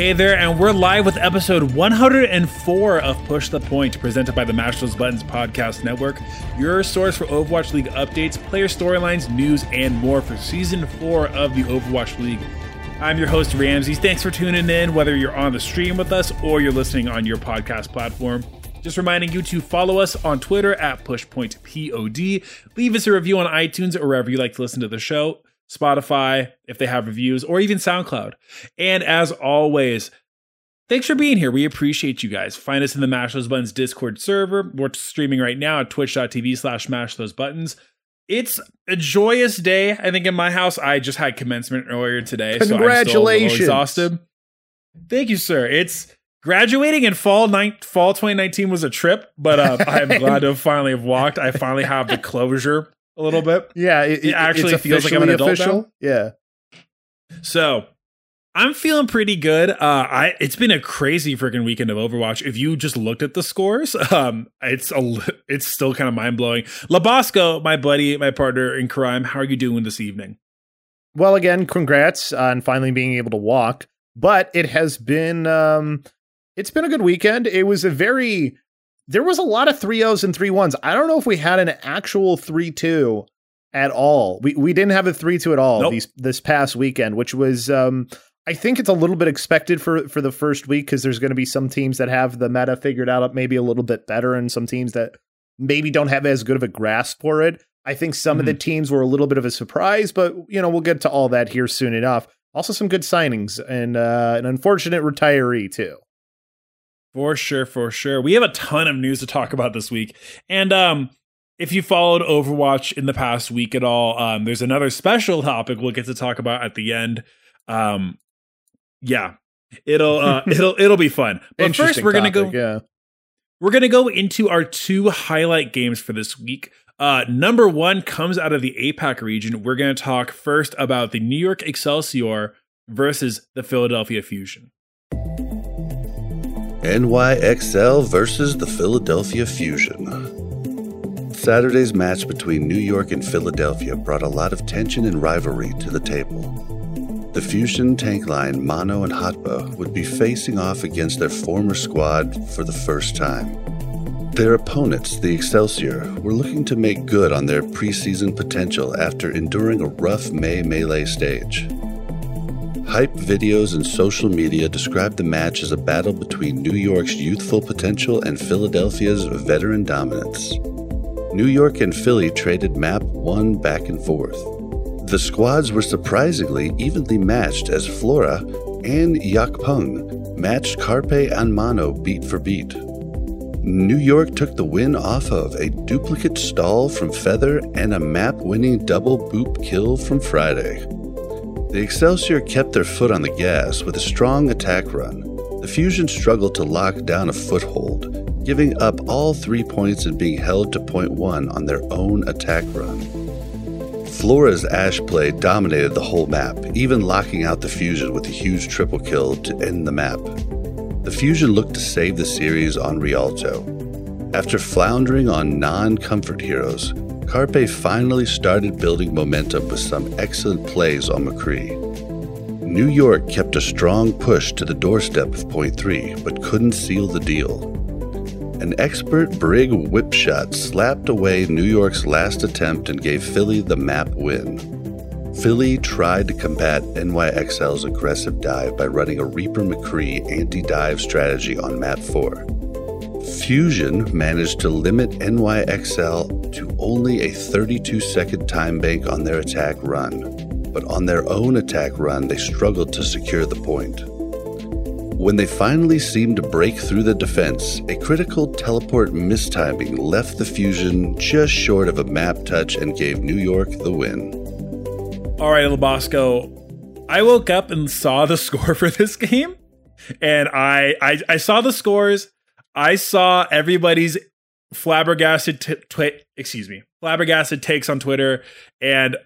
Hey there, and we're live with episode 104 of Push the Point, presented by the Mash Those Buttons Podcast Network, your source for Overwatch League updates, player storylines, news, and more for season four of the Overwatch League. I'm your host, Ramses. Thanks for tuning in, whether you're on the stream with us or you're listening on your podcast platform. Just reminding you to follow us on Twitter at PushPointPod. Leave us a review on iTunes or wherever you like to listen to the show. Spotify, if they have reviews, or even SoundCloud. And as always, thanks for being here. We appreciate you guys. Find us in the Mash Those Buttons Discord server. We're streaming right now at twitch.tv slash mash those buttons. It's a joyous day, I think, in my house. I just had commencement earlier today. So I'm still a little Congratulations. exhausted. Thank you, sir. It's graduating in fall fall 2019 was a trip, but uh, I'm glad to finally have walked. I finally have the closure a little bit. Yeah, it, It actually feels like I'm an adult official. Yeah, So I'm feeling pretty good. Uh, I it's been a crazy freaking weekend of Overwatch. If you just looked at the scores, um, it's a it's still kind of mind blowing. Labasco, my buddy, my partner in crime, how are you doing this evening? well, again, congrats on finally being able to walk. But it has been, um, it's been a good weekend. It was a very, there was a lot of three O's and three ones. I don't know if we had an actual three two at all. We we didn't have a three two at all Nope. these this past weekend, which was, um, I think it's a little bit expected for for the first week because there's going to be some teams that have the meta figured out maybe a little bit better, and some teams that maybe don't have as good of a grasp for it. I think some of the teams were a little bit of a surprise, but you know we'll get to all that here soon enough. Also, some good signings and uh, an unfortunate retiree too. For sure, for sure. We have a ton of news to talk about this week. And um if you followed Overwatch in the past week at all, um there's another special topic we'll get to talk about at the end. Um yeah. It'll uh it'll it'll be fun. But first we're going to go Yeah, we're going to go into our two highlight games for this week. Uh, number one comes out of the APAC region. We're going to talk first about the New York Excelsior versus the Philadelphia Fusion. NYXL versus the Philadelphia Fusion. Saturday's match between New York and Philadelphia brought a lot of tension and rivalry to the table. The Fusion tank line Mano and Hotba would be facing off against their former squad for the first time. Their opponents, the Excelsior, were looking to make good on their preseason potential after enduring a rough May Melee stage. Hype videos and social media described the match as a battle between New York's youthful potential and Philadelphia's veteran dominance. New York and Philly traded map one back and forth. The squads were surprisingly evenly matched as Flora and Yakpung matched Carpe and Mano beat for beat. New York took the win off of a duplicate stall from Feather and a map winning double boop kill from Friday. The Excelsior kept their foot on the gas with a strong attack run. The Fusion struggled to lock down a foothold, giving up all three points and being held to point one on their own attack run. Flora's Ash play dominated the whole map, even locking out the Fusion with a huge triple kill to end the map. The Fusion looked to save the series on Rialto. After floundering on non comfort heroes, Carpe finally started building momentum with some excellent plays on McCree. New York kept a strong push to the doorstep of point three, but couldn't seal the deal. An expert Brig whip shot slapped away New York's last attempt and gave Philly the map win. Philly tried to combat NYXL's aggressive dive by running a Reaper McCree anti dive strategy on map 4. Fusion managed to limit NYXL to only a 32 second time bank on their attack run, but on their own attack run, they struggled to secure the point. When they finally seemed to break through the defense, a critical teleport mistiming left the Fusion just short of a map touch and gave New York the win. All right, Labasco. I woke up and saw the score for this game, and I I, I saw the scores. I saw everybody's flabbergasted t- excuse me flabbergasted takes on Twitter, and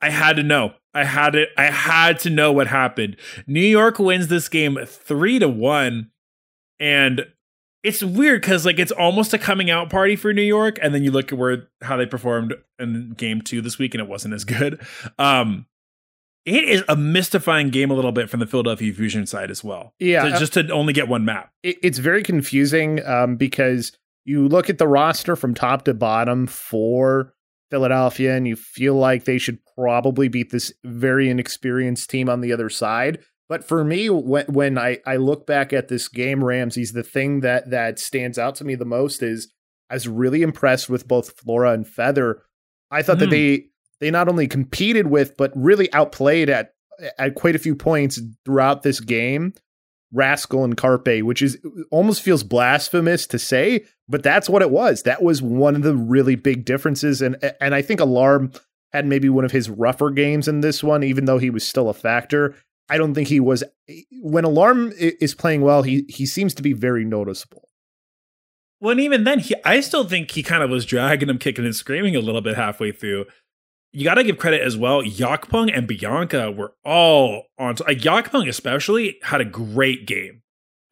I had to know. I had it. I had to know what happened. New York wins this game three to one, and it's weird because like it's almost a coming out party for New York, and then you look at where how they performed in game two this week, and it wasn't as good. Um, it is a mystifying game a little bit from the Philadelphia Fusion side as well. Yeah, to, just to only get one map. It, it's very confusing um, because you look at the roster from top to bottom for Philadelphia, and you feel like they should probably beat this very inexperienced team on the other side. But for me, when when I, I look back at this game, Ramses, the thing that that stands out to me the most is I was really impressed with both Flora and Feather. I thought mm. that they they not only competed with but really outplayed at at quite a few points throughout this game. Rascal and Carpe, which is almost feels blasphemous to say, but that's what it was. That was one of the really big differences, and and I think Alarm had maybe one of his rougher games in this one, even though he was still a factor. I don't think he was eh, when Alarm is playing well. He he seems to be very noticeable. Well, and even then, he I still think he kind of was dragging him, kicking and screaming a little bit halfway through. You got to give credit as well. Yakpung and Bianca were all on. Like Yakpung especially had a great game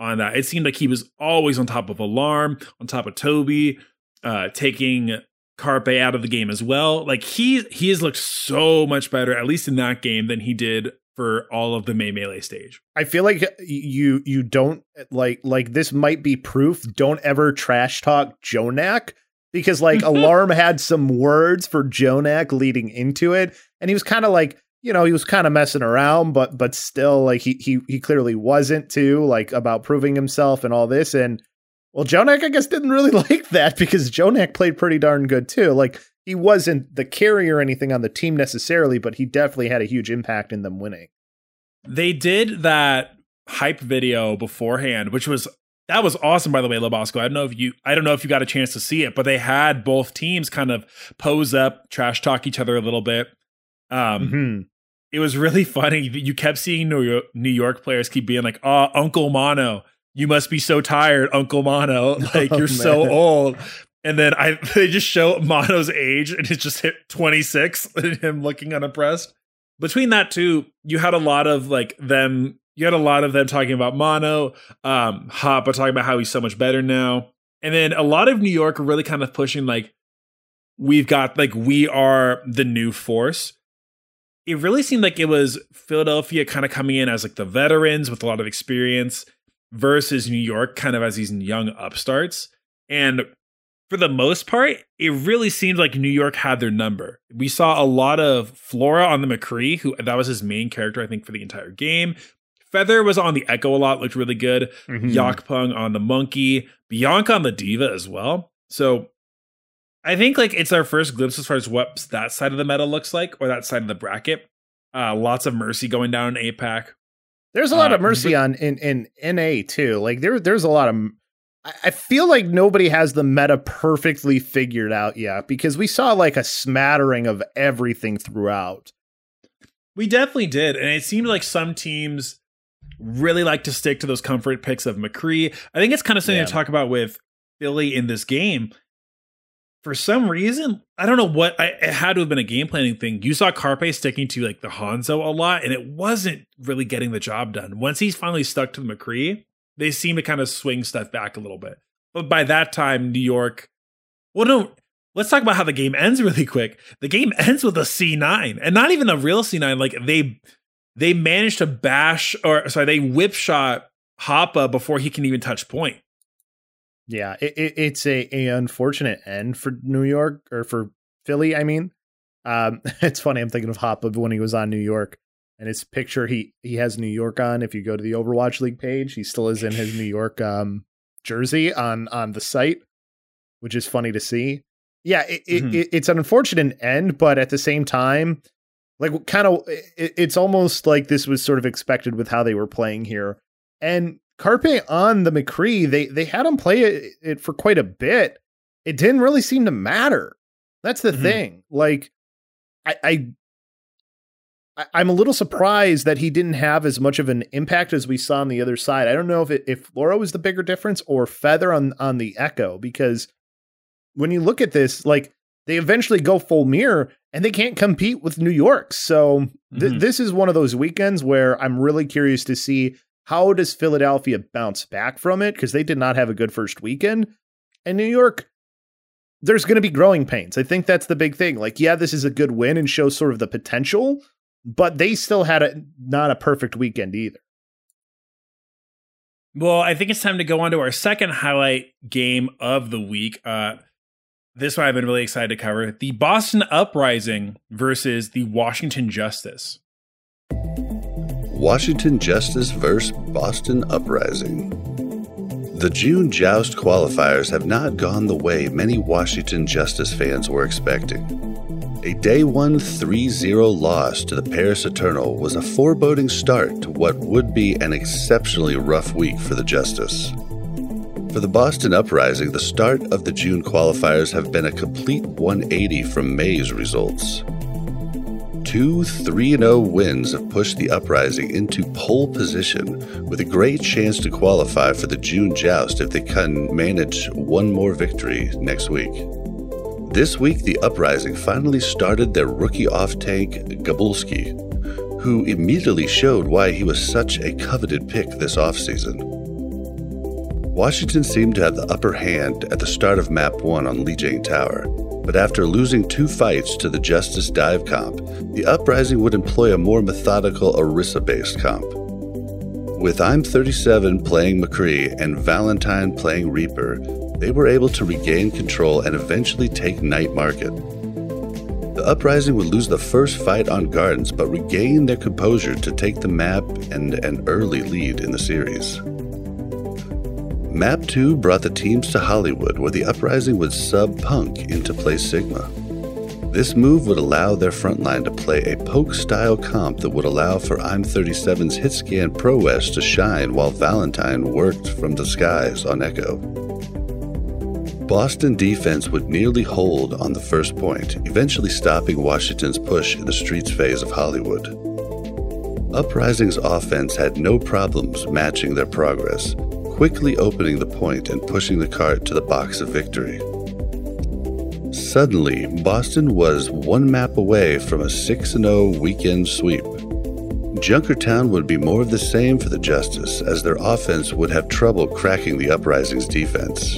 on that. It seemed like he was always on top of Alarm, on top of Toby, uh, taking Carpe out of the game as well. Like he he has looked so much better, at least in that game, than he did for all of the May Melee stage. I feel like you you don't like like this might be proof. Don't ever trash talk JJoNak because like Alarm had some words for JJoNak leading into it, and he was kind of like you know he was kind of messing around, but but still like he he he clearly wasn't too like about proving himself and all this and. Well, JJoNak, I guess, didn't really like that because JJoNak played pretty darn good too. Like he wasn't the carrier or anything on the team necessarily, but he definitely had a huge impact in them winning. They did that hype video beforehand, which was that was awesome by the way, Labosco. I don't know if you I don't know if you got a chance to see it, but they had both teams kind of pose up, trash talk each other a little bit. Um mm-hmm. it was really funny. You kept seeing New York, New York players keep being like, "Oh, Uncle Mano, you must be so tired, Uncle Mano. Like oh, you're man. so old." And then I they just show Mano's age and it's just hit 26 and him looking unimpressed. Between that too, you had a lot of like them you had a lot of them talking about Mano, um, Hotba talking about how he's so much better now. And then a lot of New York really kind of pushing like we've got like we are the new force. It really seemed like it was Philadelphia kind of coming in as like the veterans with a lot of experience versus New York kind of as these young upstarts. And for the most part, it really seemed like New York had their number. We saw a lot of Flora on the McCree, who that was his main character, I think, for the entire game. Feather was on the Echo a lot, looked really good. mm-hmm. Yakpung on the Monkey, Bianca on the D.Va as well. So I think like it's our first glimpse as far as what that side of the meta looks like, or that side of the bracket. Uh, lots of mercy going down in APAC. There's a lot uh, of mercy but, on in in NA too. Like there there's a lot of I feel like nobody has the meta perfectly figured out yet because we saw like a smattering of everything throughout. We definitely did. And it seemed like some teams really like to stick to those comfort picks of McCree. I think it's kind of something yeah. to talk about with Philly in this game. For some reason, I don't know what I, it had to have been a game planning thing. You saw Carpe sticking to like the Hanzo a lot, and it wasn't really getting the job done. Once he's finally stuck to the McCree, they seem to kind of swing stuff back a little bit. But by that time, New York, well, no, let's talk about how the game ends really quick. The game ends with a C9 and not even a real C9. Like they, they managed to bash or sorry, they whip shot Hotba before he can even touch point. Yeah, it, it, it's a, a unfortunate end for New York or for Philly. I mean, um, it's funny. I'm thinking of Hotba when he was on New York and his picture he he has New York on. If you go to the Overwatch League page, he still is in his New York um, jersey on on the site, which is funny to see. Yeah, it, mm-hmm. it, it's an unfortunate end, but at the same time, like kind of, it's almost like this was sort of expected with how they were playing here. And Carpe on the McCree, they they had him play it, it for quite a bit. It didn't really seem to matter. That's the mm-hmm. thing. Like I, I I'm a little surprised that he didn't have as much of an impact as we saw on the other side. I don't know if it, if Flora was the bigger difference or Feather on on the Echo because when you look at this, like they eventually go full mirror and they can't compete with New York. So th- Mhm. this is one of those weekends where I'm really curious to see how does Philadelphia bounce back from it because they did not have a good first weekend. And New York, there's going to be growing pains. I think that's the big thing. Like, yeah, this is a good win and shows sort of the potential, but they still had a not a perfect weekend either. Well, I think it's time to go on to our second highlight game of the week. Uh, this one I've been really excited to cover the Boston Uprising versus the Washington Justice. Washington Justice vs. Boston Uprising. The June Joust qualifiers have not gone the way many Washington Justice fans were expecting. A day one 3 0 loss to the Paris Eternal was a foreboding start to what would be an exceptionally rough week for the Justice. For the Boston Uprising, the start of the June qualifiers have been a complete 180 from May's results. Two 3 0 wins have pushed the Uprising into pole position with a great chance to qualify for the June Joust if they can manage one more victory next week. This week, the Uprising finally started their rookie off tank, Gabulski, who immediately showed why he was such a coveted pick this offseason. Washington seemed to have the upper hand at the start of Map 1 on Lijiang Tower, but after losing two fights to the Justice Dive comp, the Uprising would employ a more methodical Orisa based comp. With im37 playing McCree and Valentine playing Reaper, they were able to regain control and eventually take Night Market. The Uprising would lose the first fight on Gardens but regain their composure to take the map and an early lead in the series. Map 2 brought the teams to Hollywood where the Uprising would sub Punk into play Sigma. This move would allow their frontline to play a poke style comp that would allow for im37's hitscan Pro West to shine while Valentine worked from the skies on Echo. Boston defense would nearly hold on the first point, eventually stopping Washington's push in the streets phase of Hollywood. Uprising's offense had no problems matching their progress, quickly opening the point and pushing the cart to the box of victory. Suddenly, Boston was one map away from a 6 0 weekend sweep. Junkertown would be more of the same for the Justice, as their offense would have trouble cracking the Uprising's defense.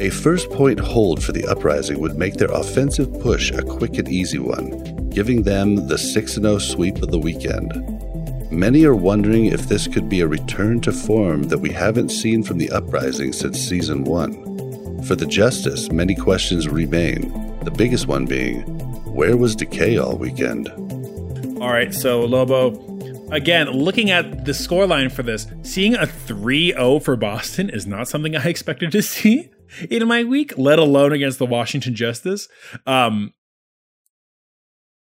A first point hold for the Uprising would make their offensive push a quick and easy one, giving them the 6 0 sweep of the weekend. Many are wondering if this could be a return to form that we haven't seen from the Uprising since Season 1. For the Justice, many questions remain, the biggest one being where was Decay all weekend? All right, so Lobo, again, looking at the scoreline for this, seeing a 3 0 for Boston is not something I expected to see in my week, let alone against the Washington Justice. Um,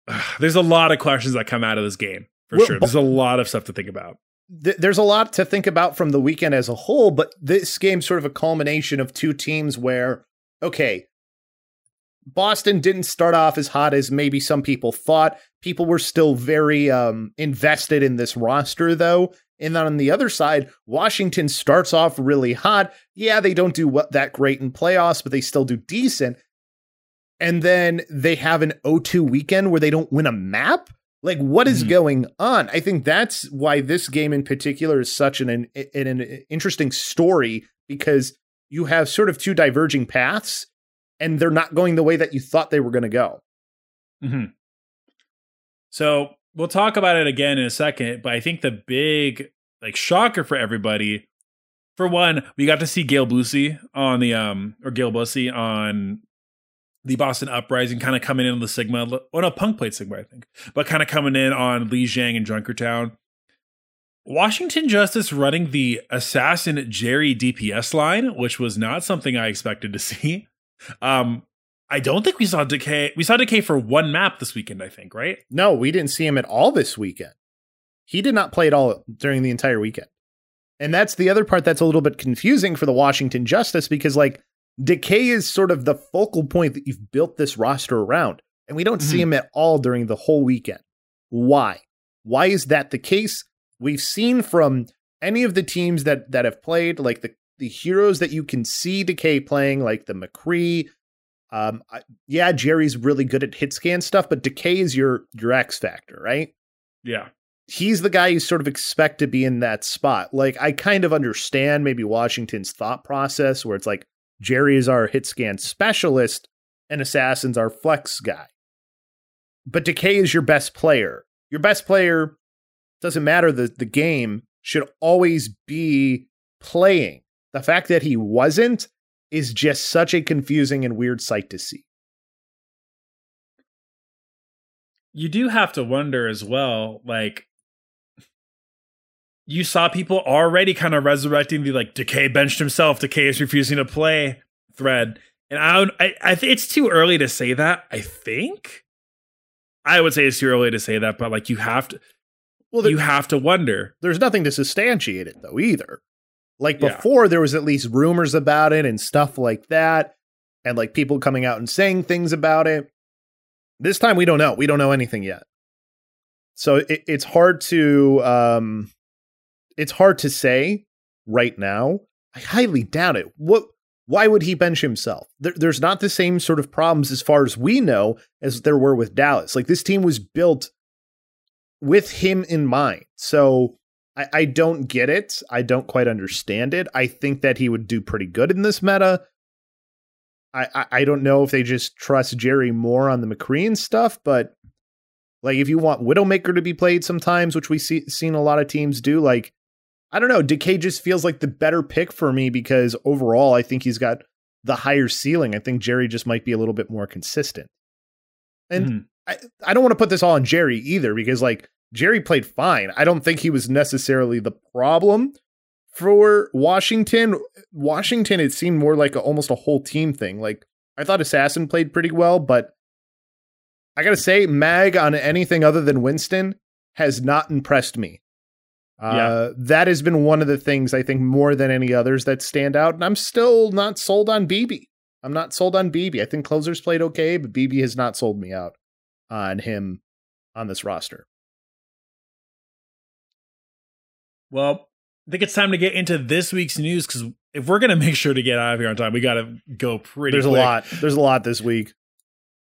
there's a lot of questions that come out of this game for Well, sure. There's a lot of stuff to think about. th- there's a lot to think about from the weekend as a whole, but this game's sort of a culmination of two teams where, okay, Boston didn't start off as hot as maybe some people thought. People were still very um, invested in this roster, though. And then on the other side, Washington starts off really hot. Yeah, they don't do what, that great in playoffs, but they still do decent. And then they have an 0-2 weekend where they don't win a map. Like, what is Mhm. going on? I think that's why this game in particular is such an, an, an interesting story because you have sort of two diverging paths and they're not going the way that you thought they were going to go. hmm So we'll talk about it again in a second, but I think the big like shocker for everybody, for one, we got to see Gail Busey on the um or Gail Busey on the Boston Uprising, kind of coming in on the Sigma. Oh no, Punk played Sigma, I think, but kind of coming in on Lijiang and Junkertown. Washington Justice running the assassin Jerry DPS line, which was not something I expected to see. Um, I don't think we saw Decay. We saw Decay for one map this weekend, I think, right? No, we didn't see him at all this weekend. He did not play at all during the entire weekend. And that's the other part that's a little bit confusing for the Washington Justice because, like, Decay is sort of the focal point that you've built this roster around. And we don't see Mhm. him at all during the whole weekend. Why? Why is that the case? We've seen from any of the teams that that have played, like the, the heroes that you can see Decay playing, like the McCree, Um, I, yeah, Jerry's really good at hit scan stuff, but Decay is your your X factor, right? Yeah. He's the guy you sort of expect to be in that spot. Like I kind of understand maybe Washington's thought process where it's like Jerry is our hit scan specialist and Assassin's our flex guy. But Decay is your best player. Your best player doesn't matter the the game should always be playing. The fact that he wasn't is just such a confusing and weird sight to see. You do have to wonder as well, like you saw people already kind of resurrecting the like Decay benched himself, Decay is refusing to play thread. And I don't I, I think it's too early to say that, I think. I would say it's too early to say that, but like you have to well, there, you have to wonder. There's nothing to substantiate it though either. Like before, yeah. there was at least rumors about it and stuff like that, and like people coming out and saying things about it. This time, we don't know. We don't know anything yet. So it, it's hard to um, it's hard to say right now. I highly doubt it. What? Why would he bench himself? There, there's not the same sort of problems as far as we know as there were with Dallas. Like this team was built with him in mind. So I, I don't get it. I don't quite understand it. I think that he would do pretty good in this meta. I, I, I don't know if they just trust Jerry more on the McCree stuff, but like if you want Widowmaker to be played sometimes, which we see seen a lot of teams do, like I don't know, Decay just feels like the better pick for me because overall I think he's got the higher ceiling. I think Jerry just might be a little bit more consistent. And mm-hmm. I, I don't want to put this all on Jerry either because like Jerry played fine. I don't think he was necessarily the problem for Washington. Washington, it seemed more like a, almost a whole team thing. Like I thought Assassin played pretty well, but I gotta say, Mag on anything other than Winston has not impressed me. Uh, yeah. that has been one of the things I think more than any others that stand out. And I'm still not sold on BB. I'm not sold on BB. I think closers played okay, but BB has not sold me out on him on this roster. Well, I think it's time to get into this week's news because if we're gonna make sure to get out of here on time, we got to go pretty. There's quick. a lot. There's a lot this week.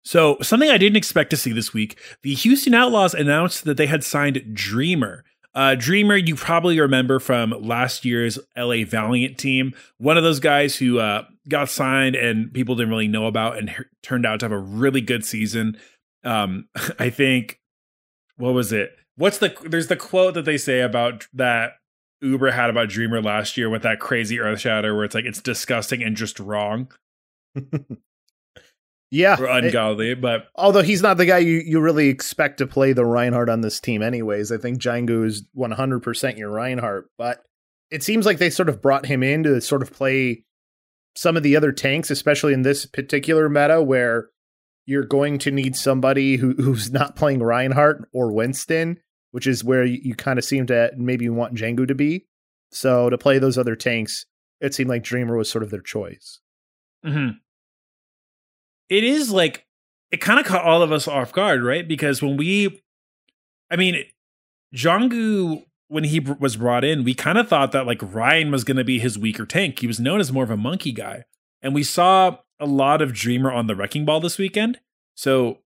So something I didn't expect to see this week: the Houston Outlaws announced that they had signed Dreamer. Uh, Dreamer, you probably remember from last year's LA Valiant team, one of those guys who uh, got signed and people didn't really know about and h- turned out to have a really good season. Um, I think, what was it? What's the there's the quote that they say about that Uber had about Dreamer last year with that crazy Earth Shatter where it's like it's disgusting and just wrong. yeah. Or ungodly, it, but although he's not the guy you, you really expect to play the Reinhardt on this team anyways. I think Jjanggu is 100% your Reinhardt, but it seems like they sort of brought him in to sort of play some of the other tanks, especially in this particular meta where you're going to need somebody who, who's not playing Reinhardt or Winston which is where you, you kind of seem to maybe want Jjanggu to be. So to play those other tanks, it seemed like Dreamer was sort of their choice. Mm-hmm. It is like it kind of caught all of us off guard, right? Because when we, I mean, Jjanggu when he was brought in, we kind of thought that like Rein was going to be his weaker tank. He was known as more of a monkey guy, and we saw a lot of Dreamer on the Wrecking Ball this weekend. So,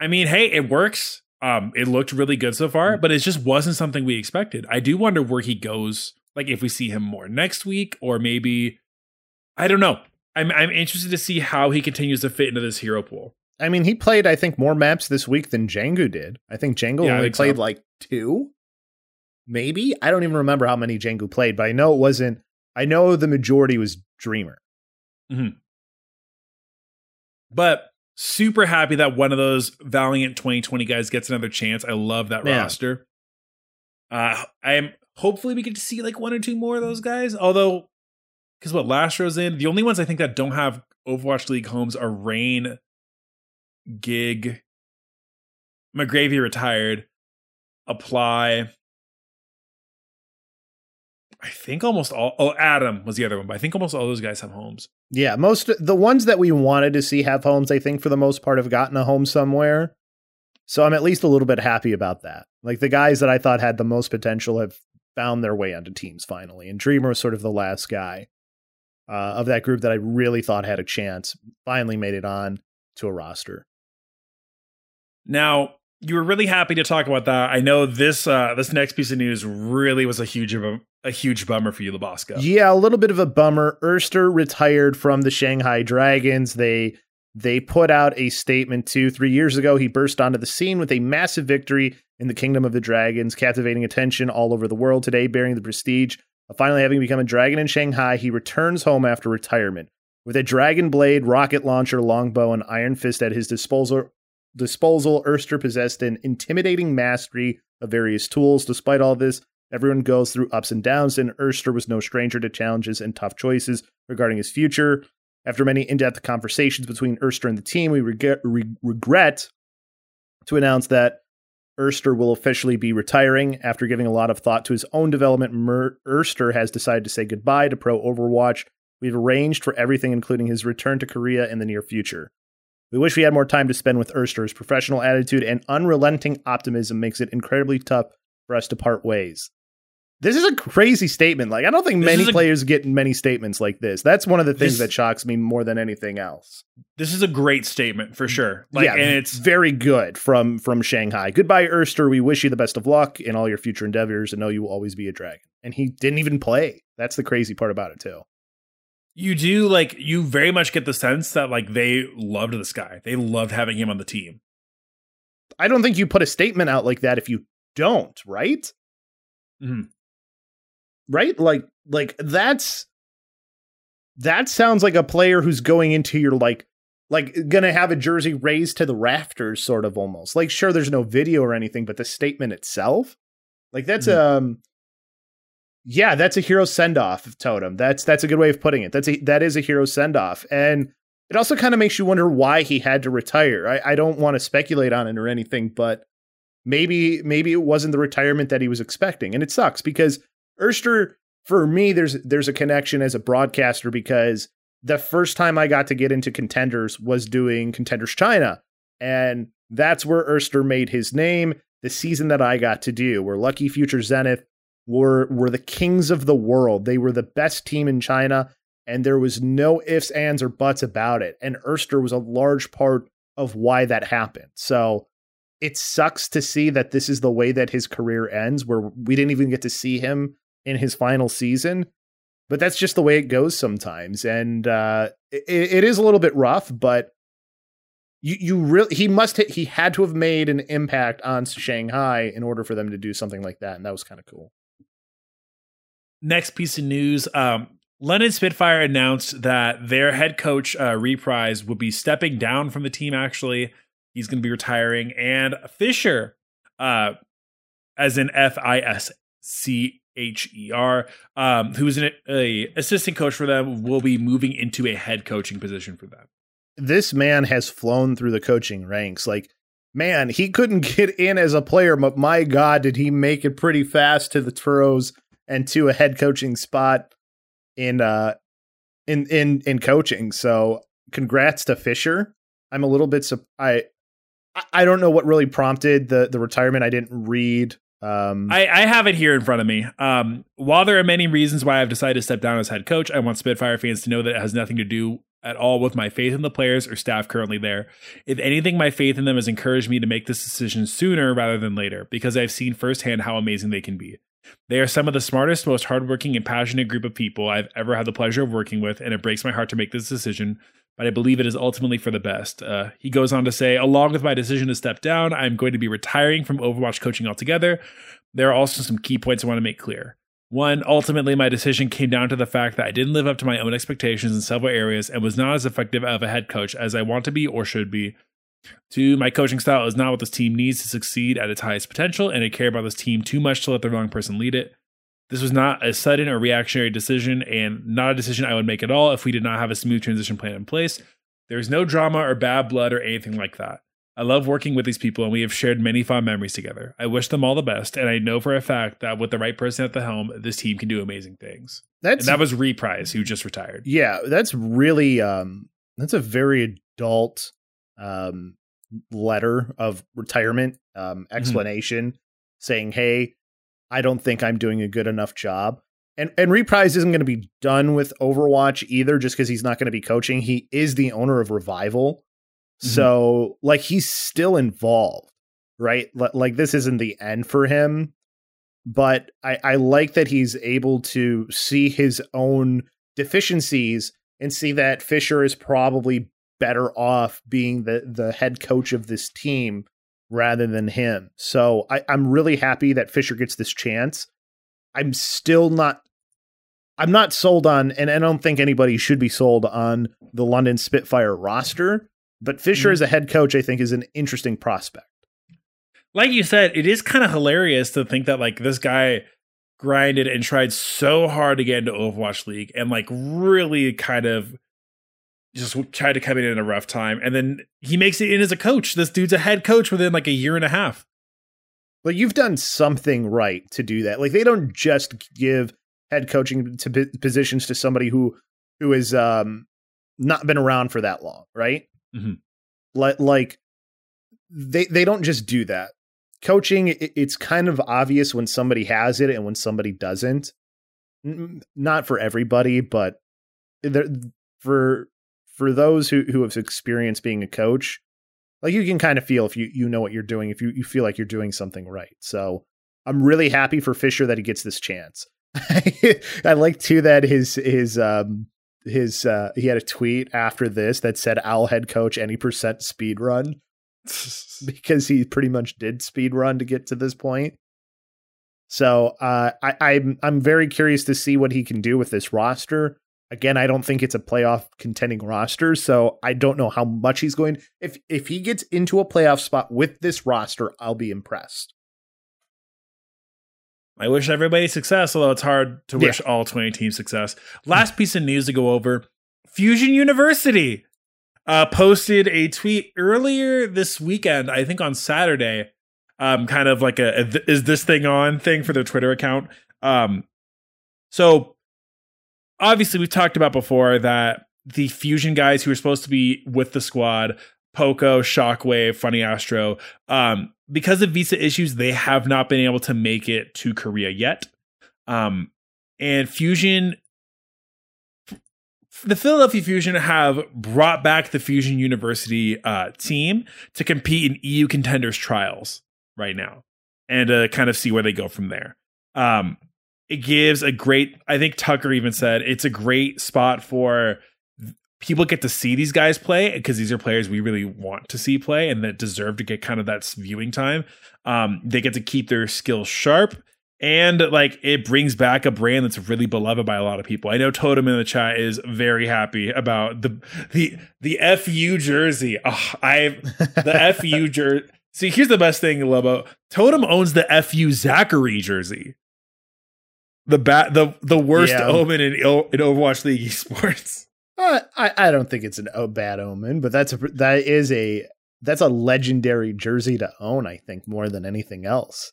I mean, hey, it works. Um, it looked really good so far, but it just wasn't something we expected. I do wonder where he goes, like if we see him more next week, or maybe I don't know. I'm I'm interested to see how he continues to fit into this hero pool. I mean, he played, I think, more maps this week than Jjanggu did. I think Jjanggu yeah, only think played so. like two, maybe. I don't even remember how many Jjanggu played, but I know it wasn't. I know the majority was Dreamer. Mm-hmm. But super happy that one of those Valiant 2020 guys gets another chance. I love that yeah. roster. Uh, I am hopefully we get to see like one or two more of those guys. Although, because what Lastro's in, the only ones I think that don't have Overwatch League homes are Rain, Gig, McGravy retired, Apply, I think almost all. Oh, Adam was the other one, but I think almost all those guys have homes. Yeah, most the ones that we wanted to see have homes, I think for the most part have gotten a home somewhere. So I'm at least a little bit happy about that. Like the guys that I thought had the most potential have found their way onto teams finally, and Dreamer was sort of the last guy. Uh, of that group that I really thought had a chance. Finally made it on to a roster. Now, you were really happy to talk about that. I know this uh, this next piece of news really was a huge of a, huge bummer for you, Labasco. Yeah, a little bit of a bummer. Erster retired from the Shanghai Dragons. They they put out a statement two, three years ago. He burst onto the scene with a massive victory in the Kingdom of the Dragons, captivating attention all over the world today, bearing the prestige finally having become a dragon in Shanghai. He returns home after retirement. With a dragon blade, rocket launcher, longbow, and iron fist at his disposal, disposal, Erster possessed an intimidating mastery of various tools. Despite all this, everyone goes through ups and downs, and Erster was no stranger to challenges and tough choices regarding his future. After many in depth conversations between Erster and the team, we regret, re- regret to announce that Erster will officially be retiring. After giving a lot of thought to his own development, Mer- Erster has decided to say goodbye to Pro Overwatch. We've arranged for everything, including his return to Korea in the near future. We wish we had more time to spend with Erster. His professional attitude and unrelenting optimism makes it incredibly tough for us to part ways. This is a crazy statement. Like I don't think This many a- players get many statements like this. That's one of the things This- that shocks me more than anything else. This is a great statement for sure. Like, yeah, and it's very good from from Shanghai. Goodbye, Erster. We wish you the best of luck in all your future endeavors, and know you will always be a dragon. And he didn't even play. That's the crazy part about it too. you do like you very much get the sense that like they loved this guy. They loved having him on the team. I don't think you put a statement out like that if you don't, right? Mhm. Right? Like like that's that sounds like a player who's going into your like like gonna have a jersey raised to the rafters sort of almost. Like sure there's no video or anything, but the statement itself like that's um yeah, that's a hero send off totem. That's that's a good way of putting it. That's a that is a hero send off. And it also kind of makes you wonder why he had to retire. I, I don't want to speculate on it or anything, but maybe maybe it wasn't the retirement that he was expecting. And it sucks because Erster, for me, there's there's a connection as a broadcaster because the first time I got to get into contenders was doing Contenders China. And that's where Erster made his name. The season that I got to do, where Lucky Future Zenith were were the kings of the world. They were the best team in China, and there was no ifs, ands, or buts about it. And Erster was a large part of why that happened. So it sucks to see that this is the way that his career ends, where we didn't even get to see him in his final season. But that's just the way it goes sometimes, and uh, it, it is a little bit rough. But you you really he must ha- he had to have made an impact on Shanghai in order for them to do something like that, and that was kind of cool. Next piece of news: um, London Spitfire announced that their head coach uh, Reprise will be stepping down from the team. Actually, he's going to be retiring, and Fischer, uh, as in F I S C H E R, um, who is an a assistant coach for them, will be moving into a head coaching position for them. This man has flown through the coaching ranks. Like, man, he couldn't get in as a player, but my God, did he make it pretty fast to the throws and to a head coaching spot in uh in in in coaching. So, congrats to Fischer. I'm a little bit I I- I don't know what really prompted the the retirement. I didn't read. Um, I, I have it here in front of me. Um, while there are many reasons why I've decided to step down as head coach, I want Spitfire fans to know that it has nothing to do at all with my faith in the players or staff currently there. If anything, my faith in them has encouraged me to make this decision sooner rather than later because I've seen firsthand how amazing they can be. They are some of the smartest, most hardworking, and passionate group of people I've ever had the pleasure of working with, and it breaks my heart to make this decision, but I believe it is ultimately for the best. Uh, he goes on to say, along with my decision to step down, I'm going to be retiring from Overwatch coaching altogether. There are also some key points I want to make clear. One, ultimately, my decision came down to the fact that I didn't live up to my own expectations in several areas and was not as effective of a head coach as I want to be or should be. Two, my coaching style is not what this team needs to succeed at its highest potential, and I care about this team too much to let the wrong person lead it. This was not a sudden or reactionary decision, and not a decision I would make at all if we did not have a smooth transition plan in place. There's no drama or bad blood or anything like that. I love working with these people, and we have shared many fond memories together. I wish them all the best, and I know for a fact that with the right person at the helm, this team can do amazing things. that's And that was Reprise, who just retired. yeah that's really um that's a very adult um letter of retirement um explanation saying hey i don't think i'm doing a good enough job and and Reprise isn't going to be done with Overwatch either, just because he's not going to be coaching. He is the owner of Revival, Mhm. so like he's still involved, right? Li- Like this isn't the end for him, but I, I like that he's able to see his own deficiencies and see that Fischer is probably better off being the the head coach of this team rather than him. So I, I'm really happy that Fischer gets this chance. I'm still not I'm not sold on and I don't think anybody should be sold on the London Spitfire roster, but Fischer Mhm. as a head coach I think is an interesting prospect. like you said, it is kind of hilarious to think that like this guy grinded and tried so hard to get into Overwatch League and like really kind of just tried to come in in a rough time, and then he makes it in as a coach. This dude's a head coach within like a year and a half. But you've done something right to do that. Like they don't just give head coaching to positions to somebody who who has um not been around for that long, right? Mhm. Like like they they don't just do that. Coaching it's kind of obvious when somebody has it and when somebody doesn't. N- Not for everybody, but there, for for those who who have experienced being a coach, like you can kind of feel if you you know what you're doing if you you feel like you're doing something right. So i'm really happy for fischer that he gets this chance. I like too that his his um his uh he had a tweet after this that said i'll head coach any percent speed run. Because he pretty much did speed run to get to this point. So uh i i'm i'm very curious to see what he can do with this roster again i don't think it's a playoff contending roster so i don't know how much he's going if if he gets into a playoff spot with this roster i'll be impressed I wish everybody success, although it's hard to Yeah. wish all 20 teams success. Last piece of news to go over Fusion University uh, posted a tweet earlier this weekend, I think on Saturday, um, kind of like a, a th- is this thing on thing for their Twitter account. Um, so obviously, we've talked about before that the Fusion guys who are supposed to be with the squad, Poko, Shockwave, FunnyAstro, um, because of visa issues, they have not been able to make it to Korea yet. Um, and Fusion, the Philadelphia Fusion have brought back the Fusion University uh, team to compete in EU contenders trials right now and uh, kind of see where they go from there. Um, it gives a great, I think Tucker even said it's a great spot for people get to see these guys play because these are players we really want to see play and that deserve to get kind of that viewing time. Um, they get to keep their skills sharp and like it brings back a brand that's really beloved by a lot of people. I know Totem in the chat is very happy about the the the FU jersey. Oh, I the FU jersey. See, here's the best thing, Lobo. Totem owns the FU Zachary jersey. The bat, the the worst Yeah. omen in, in Overwatch League esports. Uh, I I don't think it's an, a bad omen, but that's a that is a that's a legendary jersey to own. I think more than anything else.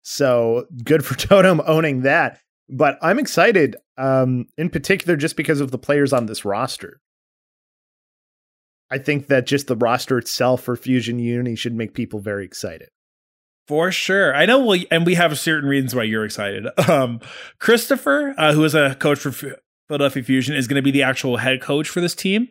So good for Totem owning that. But I'm excited, um, in particular, just because of the players on this roster. I think that just the roster itself for Fusion Uni should make people very excited. For sure. I know, we, and we have certain reasons why you're excited. Um, Christopher, uh, who is a coach for Philadelphia Fusion, is going to be the actual head coach for this team.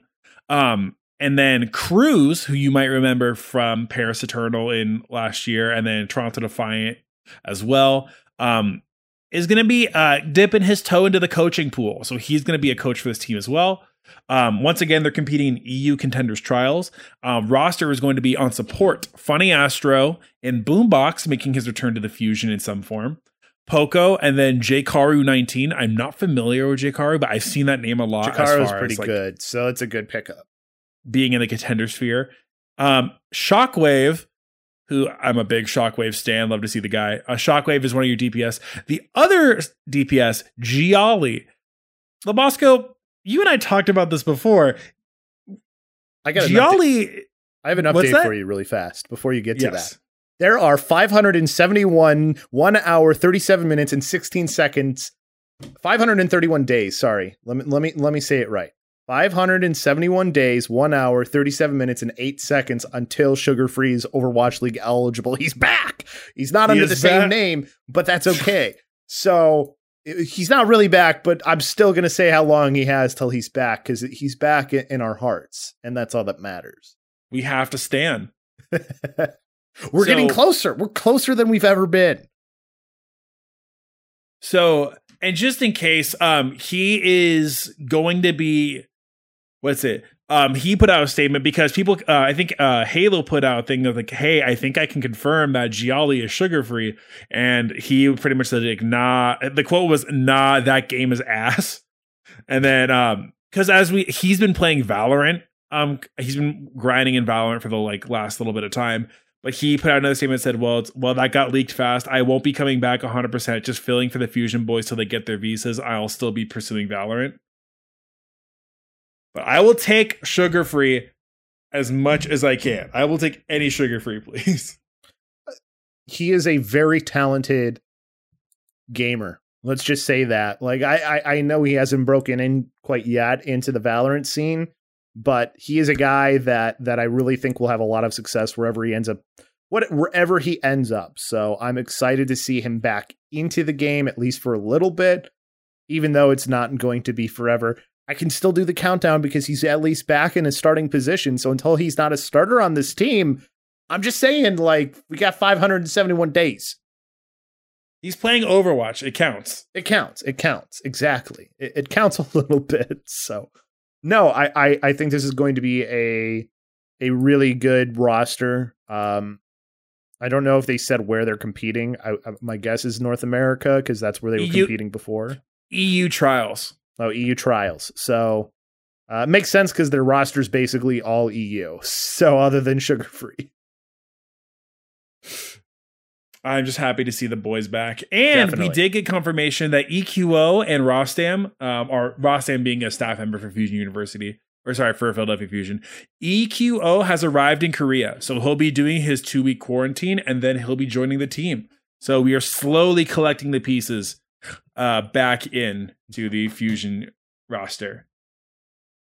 Um, and then Cruz, who you might remember from Paris Eternal in last year, and then Toronto Defiant as well, um, is going to be uh, dipping his toe into the coaching pool. So he's going to be a coach for this team as well. Um, once again, they're competing in EU contenders trials. Um, roster is going to be on support. FunnyAstro and Boombox making his return to the fusion in some form. Poko and then Jkaru 19. I'm not familiar with Jkaru, but I've seen that name a lot. as is pretty as, like, good, so it's a good pickup. being in the contender sphere. Um, Shockwave, who I'm a big Shockwave stan, love to see the guy. Uh, Shockwave is one of your DPS. The other DPS, Giali. Labosco, you and I talked about this before. I got update. I have an update for you really fast before you get to that. There are 571 1 hour 37 minutes and 16 seconds 531 days, sorry. Let me let me let me say it right. 571 days, 1 hour 37 minutes and 8 seconds until Sugar Free is Overwatch League eligible. He's back. He's not He under the same name, but that's okay. So, he's not really back, but I'm still going to say how long he has till he's back because he's back in our hearts, and that's all that matters. We have to stand. We're so, getting closer. We're closer than we've ever been. So, and just in case, um, he is going to be, what's it? Um, he put out a statement because people, uh, I think, uh, Halo put out a thing of like, hey, I think I can confirm that Gialli is sugar free, and he pretty much said like, nah. The quote was, nah, that game is ass. And then, um, because as we, he's been playing Valorant, um, he's been grinding in Valorant for the like last little bit of time. But he put out another statement said, "Well, well, that got leaked fast. I won't be coming back 100. percent Just filling for the Fusion boys till they get their visas. I'll still be pursuing Valorant, but I will take sugar free as much as I can. I will take any sugar free, please." He is a very talented gamer. Let's just say that. Like I, I, I know he hasn't broken in quite yet into the Valorant scene, but he is a guy that that I really think will have a lot of success wherever he ends up what wherever he ends up. So I'm excited to see him back into the game at least for a little bit, even though it's not going to be forever. I can still do the countdown because he's at least back in a starting position. So until he's not a starter on this team, I'm just saying like we got 571 days. He's playing Overwatch. It counts. It counts. It counts. Exactly. It, it counts a little bit. So no, I, I, I think this is going to be a a really good roster. Um, I don't know if they said where they're competing. I, I, my guess is North America because that's where they were EU, competing before. EU trials. Oh, EU trials. So uh, it makes sense because their roster is basically all EU. So other than sugar free. I'm just happy to see the boys back. And Definitely. we did get confirmation that EQO and Rostam, um, or Rostam being a staff member for Fusion University, or sorry, for Philadelphia Fusion, EQO has arrived in Korea. So he'll be doing his two week quarantine and then he'll be joining the team. So we are slowly collecting the pieces uh, back in to the Fusion roster.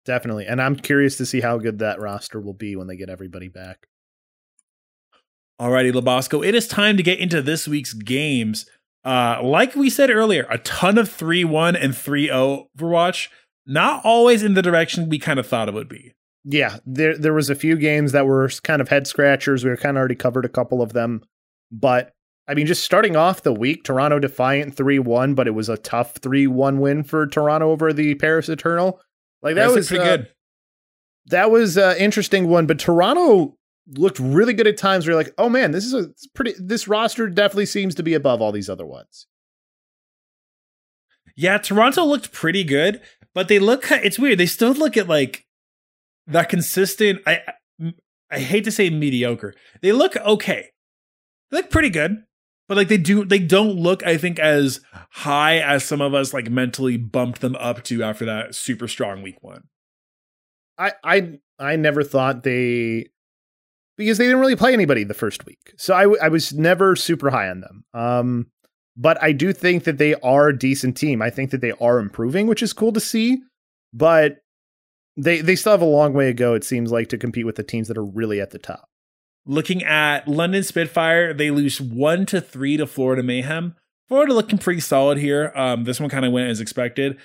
Definitely. And I'm curious to see how good that roster will be when they get everybody back. Alrighty, Labosco, it is time to get into this week's games. Uh, like we said earlier, a ton of 3 1 and 3 0 Overwatch. Not always in the direction we kind of thought it would be. Yeah, there there was a few games that were kind of head scratchers. We were kind of already covered a couple of them. But I mean, just starting off the week, Toronto Defiant 3 1, but it was a tough 3 1 win for Toronto over the Paris Eternal. Like that That's was pretty uh, good. That was an interesting one, but Toronto looked really good at times where you're like, oh man, this is a pretty this roster definitely seems to be above all these other ones. Yeah, Toronto looked pretty good, but they look it's weird. They still look at like that consistent I I hate to say mediocre. They look okay. They look pretty good. But like they do they don't look, I think, as high as some of us like mentally bumped them up to after that super strong week one. I I I never thought they because they didn't really play anybody the first week. So i, I was never super high on them. Um, but I do think that they are a decent team. I think that they are improving, which is cool to see. But they they still have a long way to go. It seems like to compete with the teams that are really at the top. Looking at London Spitfire, they lose one to three to Florida Mayhem. Florida looking pretty solid here. Um, this one kind of went as expected.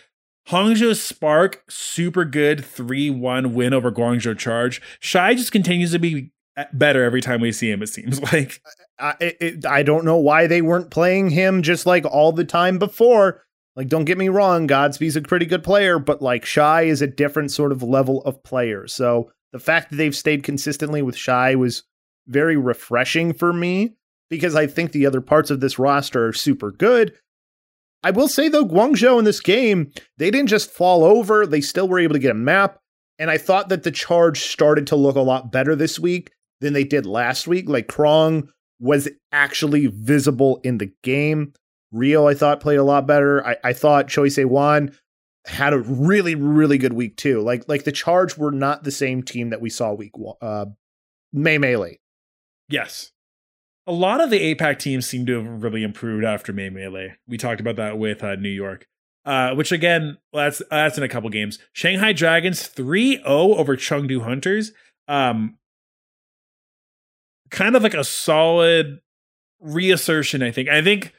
Hangzhou Spark, super good 3 1 win over Guangzhou Charge. Shy just continues to be better every time we see him. It seems like I, it, I don't know why they weren't playing him just like all the time before. Like, don't get me wrong, GodsB's a pretty good player, but like Shy is a different sort of level of player. So the fact that they've stayed consistently with Shy was very refreshing for me because I think the other parts of this roster are super good. I will say though, Guangzhou in this game, they didn't just fall over, they still were able to get a map. And I thought that the charge started to look a lot better this week than they did last week. Like Krong was actually visible in the game. Rio, I thought, played a lot better. I, I thought Choi Se Wan had a really, really good week too. Like like the Charge were not the same team that we saw week uh May Melee. Yes. A lot of the APAC teams seem to have really improved after May Melee. We talked about that with uh, New York. Uh, which again, that's that's in a couple games. Shanghai Dragons 3-0 over Chengdu Hunters. Um, kind of like a solid reassertion, I think. I think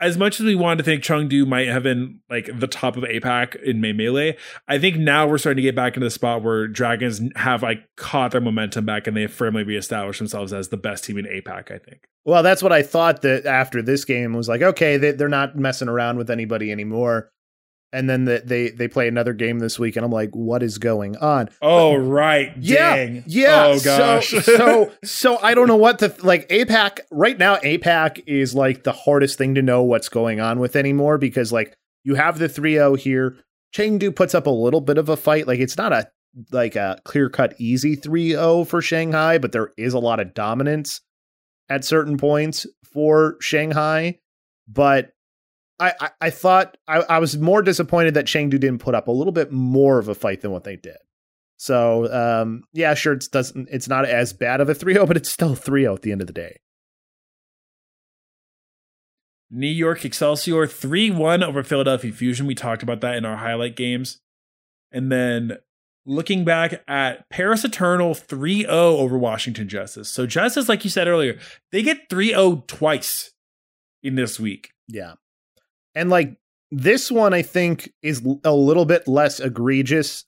as much as we wanted to think Chengdu might have been like the top of APAC in May Melee, I think now we're starting to get back into the spot where Dragons have like caught their momentum back and they firmly reestablished themselves as the best team in APAC, I think. Well, that's what I thought that after this game was like, okay, they, they're not messing around with anybody anymore and then the, they they play another game this week, and I'm like, what is going on? Oh right, yeah, Dang. yeah. Oh gosh. So, so so I don't know what the like. APAC right now, APAC is like the hardest thing to know what's going on with anymore because like you have the 3-0 here. Chengdu puts up a little bit of a fight. Like it's not a like a clear cut easy 3-0 for Shanghai, but there is a lot of dominance at certain points for Shanghai. But I, I, I thought I, I was more disappointed that Chengdu didn't put up a little bit more of a fight than what they did. So um, yeah, sure, it doesn't it's not as bad of a 3-0, but it's still 3-0 at the end of the day. New York Excelsior 3 1 over Philadelphia Fusion. We talked about that in our highlight games. And then looking back at Paris Eternal 3 0 over Washington Justice. So, Justice, like you said earlier, they get 3 0 twice in this week. Yeah. And like this one, I think is a little bit less egregious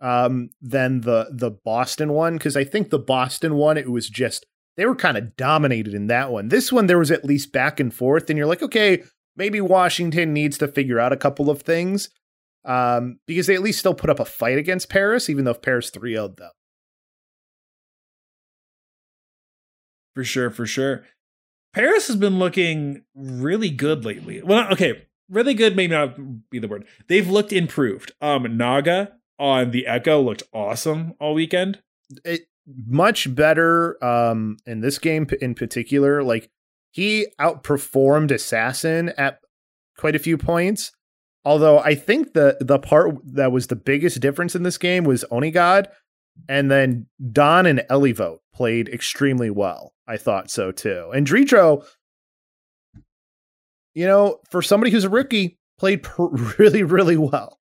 um, than the the Boston one because I think the Boston one it was just they were kind of dominated in that one. This one there was at least back and forth, and you're like, okay, maybe Washington needs to figure out a couple of things um, because they at least still put up a fight against Paris, even though Paris 3 0'd them. For sure, for sure. Paris has been looking really good lately. Well, okay, really good may not be the word. They've looked improved. Um, Naga on the Echo looked awesome all weekend. It much better um in this game in particular. Like he outperformed Assassin at quite a few points. Although I think the the part that was the biggest difference in this game was Onigod, and then Don and Elivote played extremely well. I thought so too. And Dritro, you know, for somebody who's a rookie, played per- really, really well.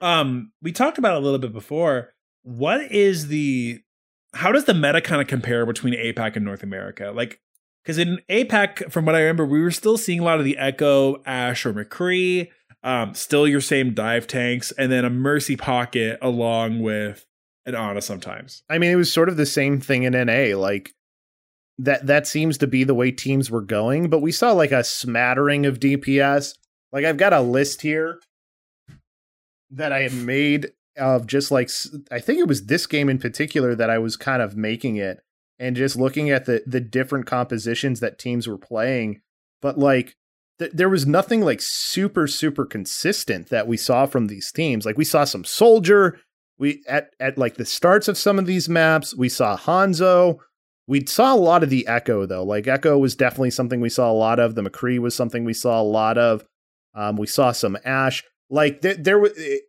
Um, we talked about a little bit before. What is the how does the meta kind of compare between APAC and North America? Like, because in APAC, from what I remember, we were still seeing a lot of the Echo, Ash, or McCree. Um, still your same dive tanks, and then a Mercy Pocket along with an Ana sometimes. I mean, it was sort of the same thing in NA. Like that that seems to be the way teams were going, but we saw like a smattering of DPS. Like I've got a list here that I made of just like I think it was this game in particular that I was kind of making it and just looking at the the different compositions that teams were playing, but like th- there was nothing like super super consistent that we saw from these teams. Like we saw some soldier, we at at like the starts of some of these maps, we saw Hanzo, we saw a lot of the Echo though. Like Echo was definitely something we saw a lot of. The McCree was something we saw a lot of. Um, we saw some Ash. Like th- there was. It,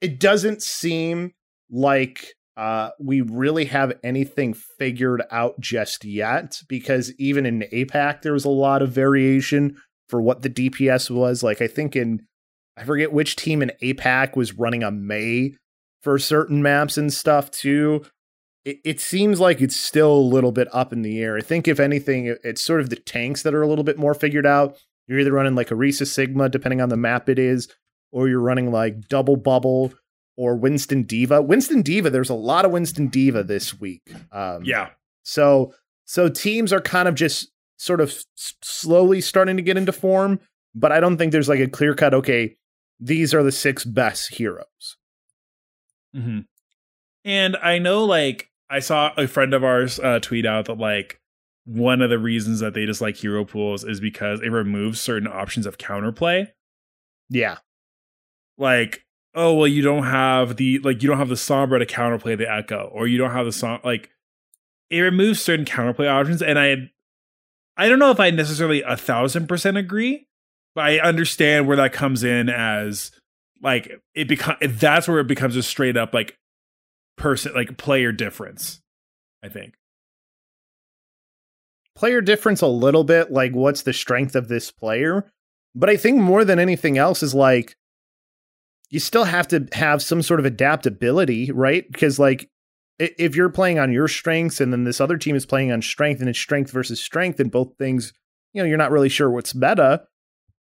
it doesn't seem like uh, we really have anything figured out just yet because even in APAC there was a lot of variation for what the DPS was. Like I think in I forget which team in APAC was running a Mei for certain maps and stuff too it, it seems like it's still a little bit up in the air. I think if anything, it's sort of the tanks that are a little bit more figured out. You're either running like Orisa Sigma, depending on the map it is, or you're running like Double Bubble or Winston D.Va. Winston D.Va, there's a lot of Winston D.Va this week. Um, yeah. So so teams are kind of just sort of s- slowly starting to get into form, but I don't think there's like a clear cut. Okay, these are the six best heroes. Mm-hmm. And I know, like, I saw a friend of ours uh, tweet out that like one of the reasons that they dislike hero pools is because it removes certain options of counterplay. Yeah. Like, oh well, you don't have the like you don't have the Sombra to counterplay the Echo, or you don't have the song like it removes certain counterplay options, and I I don't know if I necessarily a thousand percent agree, but I understand where that comes in as like it become that's where it becomes a straight up like person like player difference i think player difference a little bit like what's the strength of this player but i think more than anything else is like you still have to have some sort of adaptability right because like if you're playing on your strengths and then this other team is playing on strength and it's strength versus strength and both things you know, you're not really sure what's meta.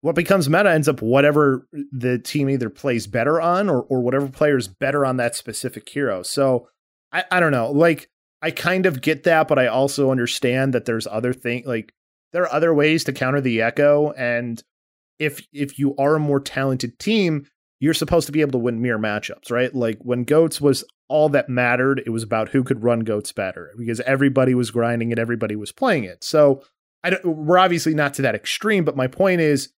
What becomes meta ends up whatever the team either plays better on or, or whatever player's better on that specific hero. So I, I don't know. Like I kind of get that, but I also understand that there's other things like there are other ways to counter the echo. And if if you are a more talented team, you're supposed to be able to win mirror matchups, right? Like when Goats was all that mattered, it was about who could run Goats better because everybody was grinding it, everybody was playing it. So I don't, we're obviously not to that extreme, but my point is,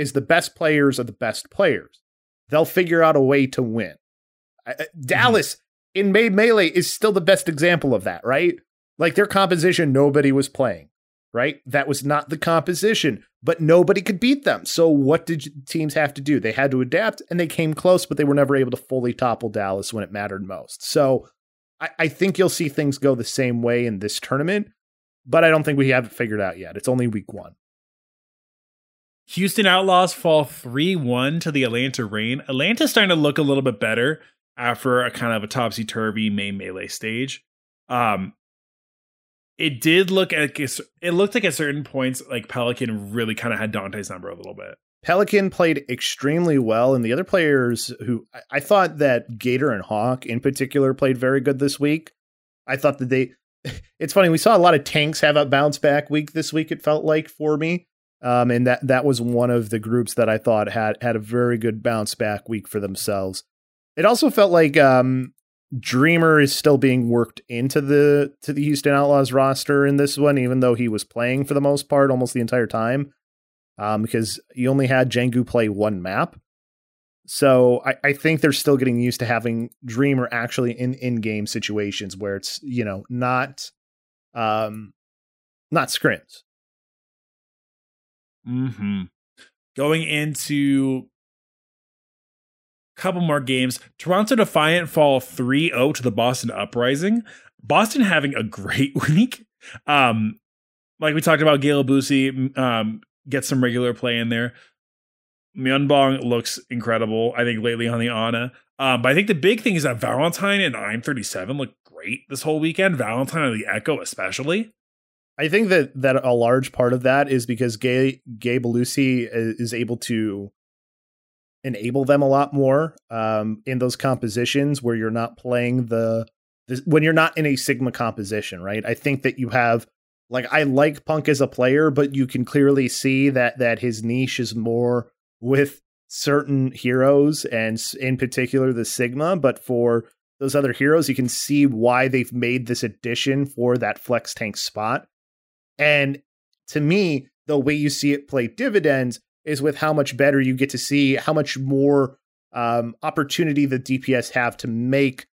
is the best players are the best players. They'll figure out a way to win. Mm-hmm. Dallas in May Melee is still the best example of that, right? Like their composition, nobody was playing, right? That was not the composition, but nobody could beat them. So what did teams have to do? They had to adapt and they came close, but they were never able to fully topple Dallas when it mattered most. So I, I think you'll see things go the same way in this tournament but I don't think we have it figured out yet. It's only week one. Houston Outlaws fall 3 1 to the Atlanta Reign. Atlanta's starting to look a little bit better after a kind of a topsy turvy May Melee stage. Um, it did look at it looked like at certain points like Pelican really kind of had Dante's number a little bit. Pelican played extremely well, and the other players who I thought that Gator and Hawk in particular played very good this week. I thought that they it's funny. We saw a lot of tanks have a bounce back week this week. It felt like for me, um, and that that was one of the groups that I thought had had a very good bounce back week for themselves. It also felt like um, Dreamer is still being worked into the to the Houston Outlaws roster in this one, even though he was playing for the most part almost the entire time, um, because he only had Jjanggu play one map. So I, I think they're still getting used to having Dreamer actually in in-game situations where it's, you know, not um not scrims. Mm-hmm. Going into a couple more games. Toronto Defiant fall 3-0 to the Boston Uprising. Boston having a great week. Um, like we talked about, Gale Busi um, gets some regular play in there. Myunbong looks incredible. I think lately on the Ana. Um, but I think the big thing is that Valentine and im37 look great this whole weekend. Valentine and the Echo, especially. I think that that a large part of that is because Gay Gay Belusi is able to enable them a lot more um, in those compositions where you're not playing the, the when you're not in a Sigma composition, right? I think that you have like I like Punk as a player, but you can clearly see that that his niche is more with certain heroes and in particular the Sigma, but for those other heroes, you can see why they've made this addition for that flex tank spot. And to me, the way you see it play dividends is with how much better you get to see how much more um, opportunity the DPS have to make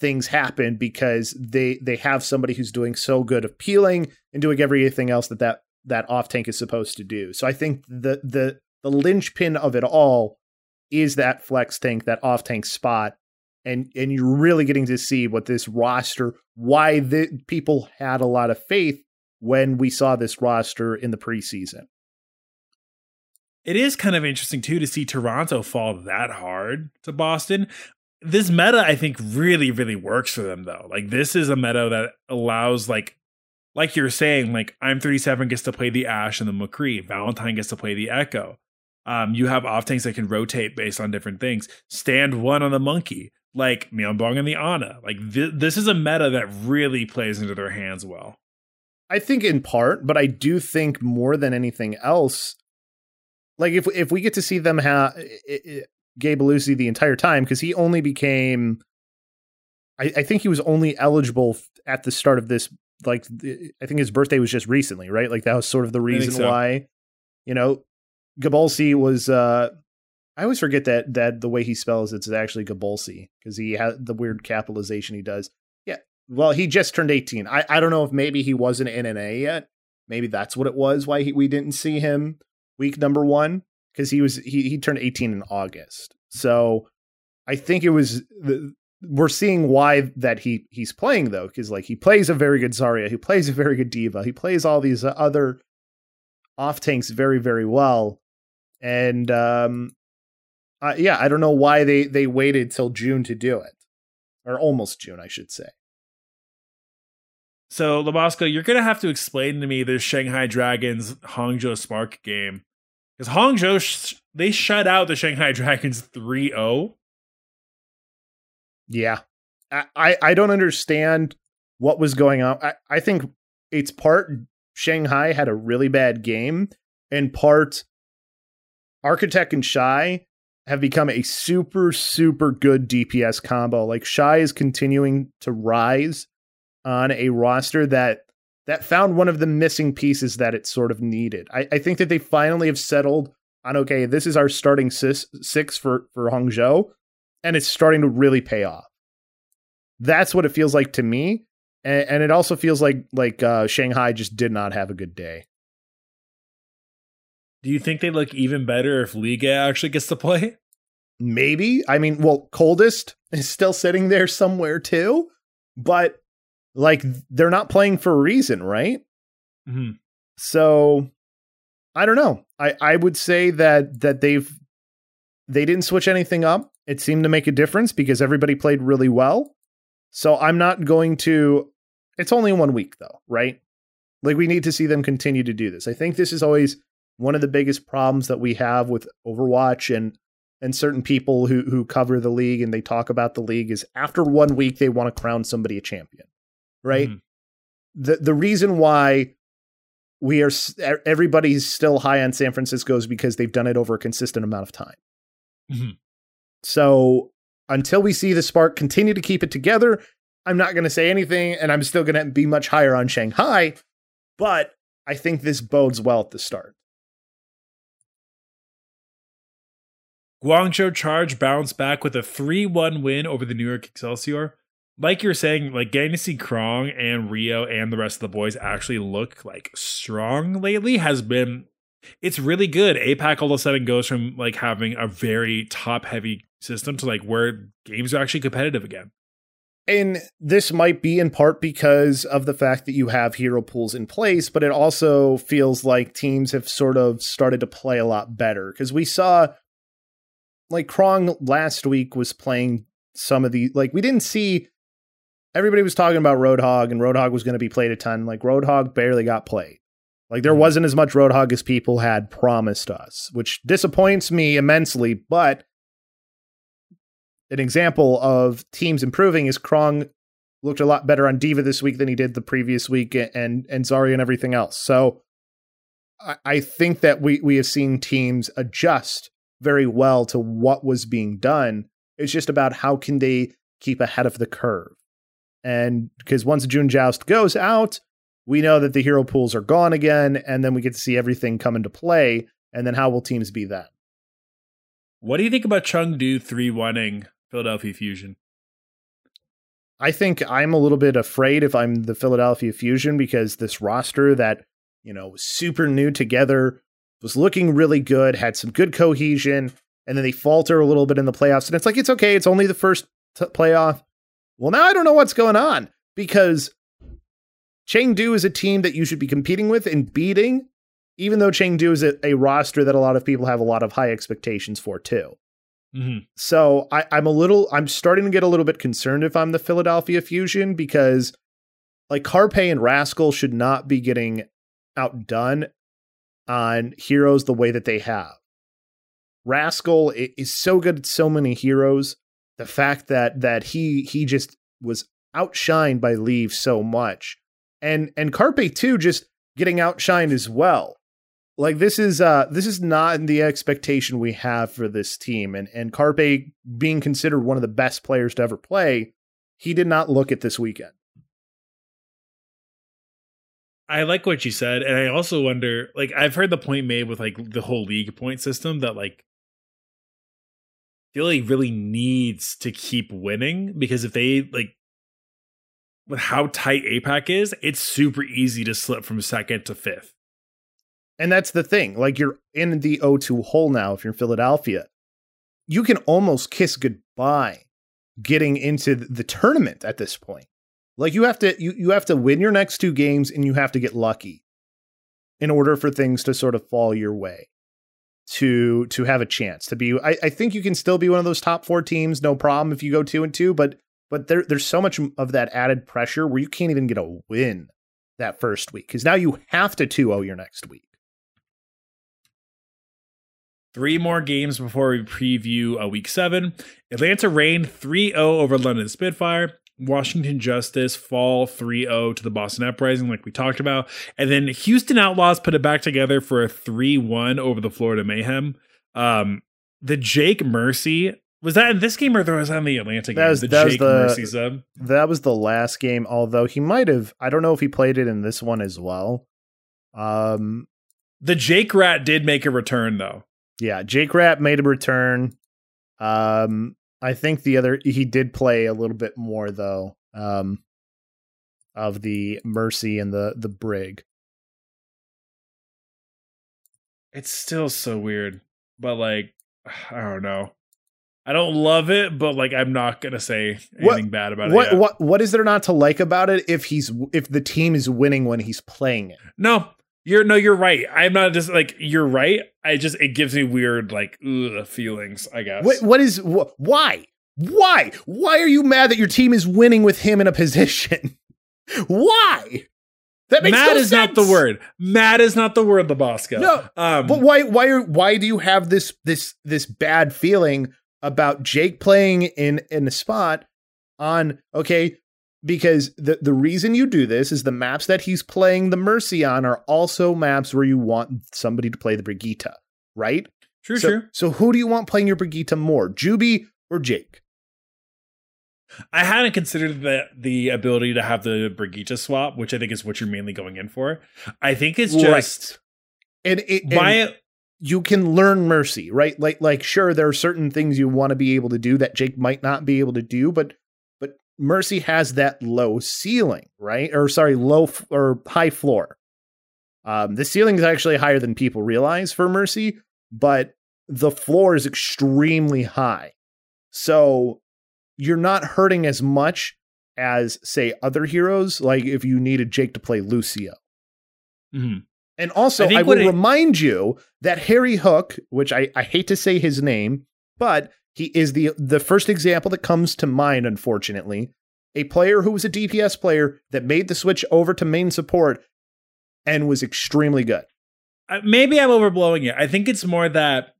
things happen because they they have somebody who's doing so good of peeling and doing everything else that that that off tank is supposed to do. So I think the the the linchpin of it all is that flex tank, that off tank spot. And and you're really getting to see what this roster, why the people had a lot of faith when we saw this roster in the preseason. It is kind of interesting too to see Toronto fall that hard to Boston. This meta, I think, really, really works for them though. Like this is a meta that allows like like you're saying, like im37 gets to play the Ash and the McCree. Valentine gets to play the Echo. Um, you have off tanks that can rotate based on different things. Stand one on the monkey, like Myunbong and the Ana. Like th- this is a meta that really plays into their hands well. I think in part, but I do think more than anything else, like if if we get to see them have Gabe Lucy the entire time because he only became, I, I, think he was only eligible at the start of this. Like I think his birthday was just recently, right? Like that was sort of the reason so. why, you know, Gabolsi was uh I always forget that that the way he spells it's actually Gabolsi because he had the weird capitalization he does. Well, he just turned 18. I, I don't know if maybe he wasn't in NA yet. Maybe that's what it was why he, we didn't see him week number 1 because he was he he turned 18 in August. So I think it was the, we're seeing why that he he's playing though because like he plays a very good Zarya, he plays a very good D.Va, he plays all these other off tanks very very well and um, uh, yeah, I don't know why they they waited till June to do it, or almost June, I should say. So, Labasco, you're going to have to explain to me this Shanghai Dragons Hangzhou Spark game. Because Hangzhou, sh- they shut out the Shanghai Dragons 3 0. Yeah. I, I don't understand what was going on. I, I think it's part Shanghai had a really bad game, and part Architect and Shy have become a super, super good DPS combo. Like Shy is continuing to rise on a roster that that found one of the missing pieces that it sort of needed. I, I think that they finally have settled on okay, this is our starting six, six for for Hangzhou, and it's starting to really pay off. That's what it feels like to me, and, and it also feels like like uh, Shanghai just did not have a good day. Do you think they look even better if Liga actually gets to play? Maybe. I mean, well, coldest is still sitting there somewhere too, but like they're not playing for a reason, right? Mm-hmm. So I don't know. I I would say that that they've they didn't switch anything up. It seemed to make a difference because everybody played really well. So I'm not going to it's only one week though, right? Like we need to see them continue to do this. I think this is always one of the biggest problems that we have with Overwatch and and certain people who who cover the league and they talk about the league is after one week they want to crown somebody a champion, right? Mm-hmm. The the reason why we are everybody's still high on San Francisco is because they've done it over a consistent amount of time. Mm-hmm. So until we see the Spark continue to keep it together, I'm not going to say anything, and I'm still going to be much higher on Shanghai. But I think this bodes well at the start. Guangzhou Charge bounced back with a 3 1 win over the New York Excelsior. Like you're saying, like getting to see Krong and Rio and the rest of the boys actually look like strong lately has been it's really good. APAC all of a sudden goes from like having a very top heavy system to like where games are actually competitive again. And this might be in part because of the fact that you have hero pools in place, but it also feels like teams have sort of started to play a lot better. Because we saw, like, Krong last week was playing some of the, like, we didn't see, everybody was talking about Roadhog and Roadhog was going to be played a ton. Like, Roadhog barely got played. Like, there mm-hmm. wasn't as much Roadhog as people had promised us, which disappoints me immensely, but an example of teams improving is Krong looked a lot better on D.Va this week than he did the previous week, and and Zarya and everything else. So I, I think that we we have seen teams adjust very well to what was being done. It's just about how can they keep ahead of the curve, and because once June Joust goes out, we know that the hero pools are gone again, and then we get to see everything come into play. And then how will teams be then? What do you think about Chengdu 3 1ing Philadelphia Fusion. I think I'm a little bit afraid if I'm the Philadelphia Fusion because this roster that, you know, was super new together, was looking really good, had some good cohesion, and then they falter a little bit in the playoffs. And it's like, it's okay. It's only the first t- playoff. Well, now I don't know what's going on because Chengdu is a team that you should be competing with and beating, even though Chengdu is a, a roster that a lot of people have a lot of high expectations for, too. Mm-hmm. So I, I'm a little, I'm starting to get a little bit concerned if I'm the Philadelphia Fusion because like Carpe and Rascal should not be getting outdone on heroes the way that they have. Rascal is so good at so many heroes. The fact that that he he just was outshined by Leave so much, and and Carpe too, just getting outshined as well. Like this is uh this is not the expectation we have for this team. And and Carpe being considered one of the best players to ever play he did not look at this weekend. I like what you said and I also wonder like I've heard the point made with like the whole league point system that like Philly really needs to keep winning because if they like with how tight APAC is, it's super easy to slip from second to fifth. And that's the thing. Like you're in the O2 hole now if you're in Philadelphia. You can almost kiss goodbye getting into the tournament at this point. Like you have to you, you have to win your next two games and you have to get lucky in order for things to sort of fall your way to to have a chance to be I, I think you can still be one of those top four teams, no problem if you go two and two, but but there there's so much of that added pressure where you can't even get a win that first week because now you have to 2-0 your next week. Three more games before we preview a week seven. Atlanta Reign 3 0 over London Spitfire. Washington Justice fall 3 0 to the Boston Uprising, like we talked about. And then Houston Outlaws put it back together for a 3 1 over the Florida Mayhem. Um, the Jake Mercy. Was that in this game or was that in the Atlanta game? That was, the that was Jake the, Mercy sub. That was the last game, although he might have. I don't know if he played it in this one as well. Um, The Jake Rat did make a return, though. yeah, Jake Rat made a return. Um, I think the other he did play a little bit more though. Um, of the Mercy and the the Brig. It's still so weird, but like, I don't know. I don't love it, but like, I'm not gonna say What- anything bad about What it. yet. what what is there not to like about it if he's if the team is winning when he's playing it? No, you're no, you're right. I'm not just like you're right. I just it gives me weird like ugh, feelings. I guess. What what is wh- why why why are you mad that your team is winning with him in a position? why? That makes Mad no is not the word. Mad is not the word, Labasco. No, um, But why why are why do you have this this this bad feeling about Jake playing in in a spot on okay because the the reason you do this is the maps that he's playing the Mercy on are also maps where you want somebody to play the Brigitte, right? true, so, true. so who do you want playing your Brigitte more, Juby or Jake? I hadn't considered the the ability to have the Brigitte swap, which I think is what you're mainly going in for. I think it's Right. just And it and why you can learn mercy, right? Like like sure there are certain things you want to be able to do that Jake might not be able to do, but mercy has that low ceiling, right? Or sorry, low f- or high floor. Um the ceiling is actually higher than people realize for mercy, but the floor is extremely high. So you're not hurting as much as say other heroes like if you needed Jake to play Lucio. Mhm. And also, I I, will it- remind you that HarryHook, which I, I hate to say his name, but he is the the first example that comes to mind, unfortunately. A player who was a DPS player that made the switch over to main support and was extremely good. uh, maybe I'm overblowing it. I think it's more that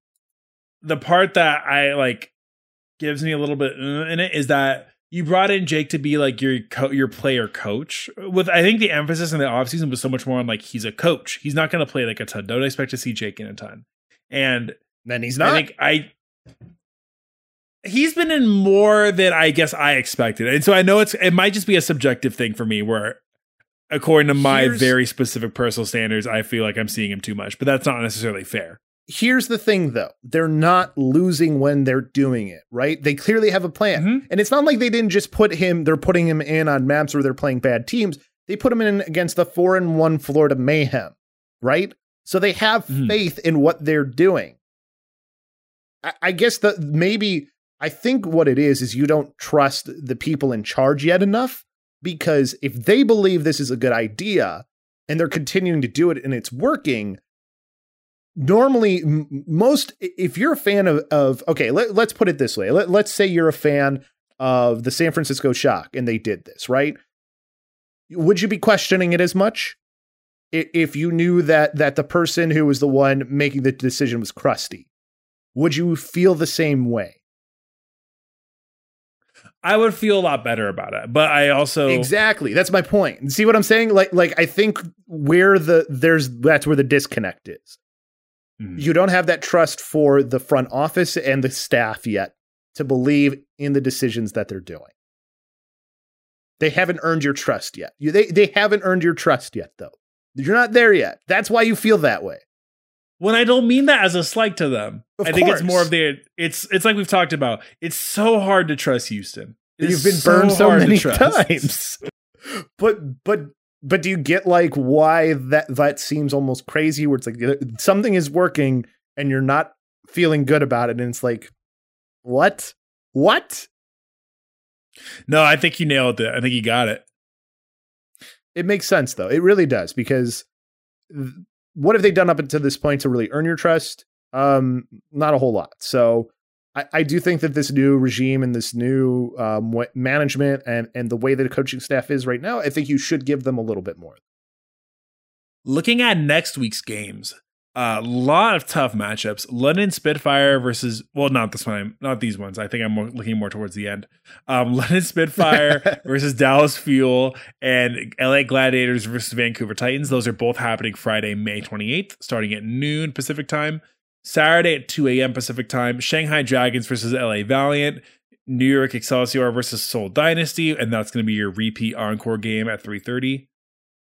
the part that I like gives me a little bit uh, in it is that you brought in Jake to be like your co- your player coach. With I think the emphasis in the offseason was so much more on like he's a coach. He's not going to play like a ton. Don't expect to see Jake in a ton. And Then he's I not. think I he's been in more than I guess I expected. And so I know it's it might just be a subjective thing for me where according to my Here's- very specific personal standards, I feel like I'm seeing him too much. But that's not necessarily fair. Here's the thing, though. They're not losing when they're doing it, right? They clearly have a plan. Mhm. And it's not like they didn't just put him, they're putting him in on maps where they're playing bad teams. They put him in against the four and one Florida Mayhem, right? So they have Mhm. faith in what they're doing. I, I guess that maybe I think what it is is you don't trust the people in charge yet enough because if they believe this is a good idea and they're continuing to do it and it's working, normally m- most if you're a fan of, of okay let, let's put it this way. Let, let's say you're a fan of the san francisco shock and they did this right? Would you be questioning it as much? If you knew that that the person who was the one making the decision was crusty would you feel the same way I would feel a lot better about it. But I also exactly that's my point see what i'm saying like like i think where the there's that's where the disconnect is Mhm. you don't have that trust for the front office and the staff yet to believe in the decisions that they're doing. They haven't earned your trust yet. You, they they haven't earned your trust yet, though. You're not there yet. That's why you feel that way. When I don't mean that as a slight to them. Of I think it's more of the it's it's like we've talked about. It's so hard to trust Houston. It You've been burned so many times. but but but do you get like why that that seems almost crazy? Where it's like uh, something is working and you're not feeling good about it, and it's like, what? What? No, I think you nailed it. I think you got it. It makes sense though. It really does because what have they done up until this point to really earn your trust? Um, not a whole lot. So I, I do think that this new regime and this new um, management and and the way that the coaching staff is right now, I think you should give them a little bit more. Looking at next week's games, a lot of tough matchups. London Spitfire versus well, not this one, not these ones. I think I'm more, looking more towards the end. Um, London Spitfire versus Dallas Fuel and LA Gladiators versus Vancouver Titans. Those are both happening Friday, May 28th, starting at noon Pacific time. Saturday at 2 a.m. Pacific time, Shanghai Dragons versus LA Valiant, New York Excelsior versus Seoul Dynasty, and that's going to be your repeat encore game at 3:30.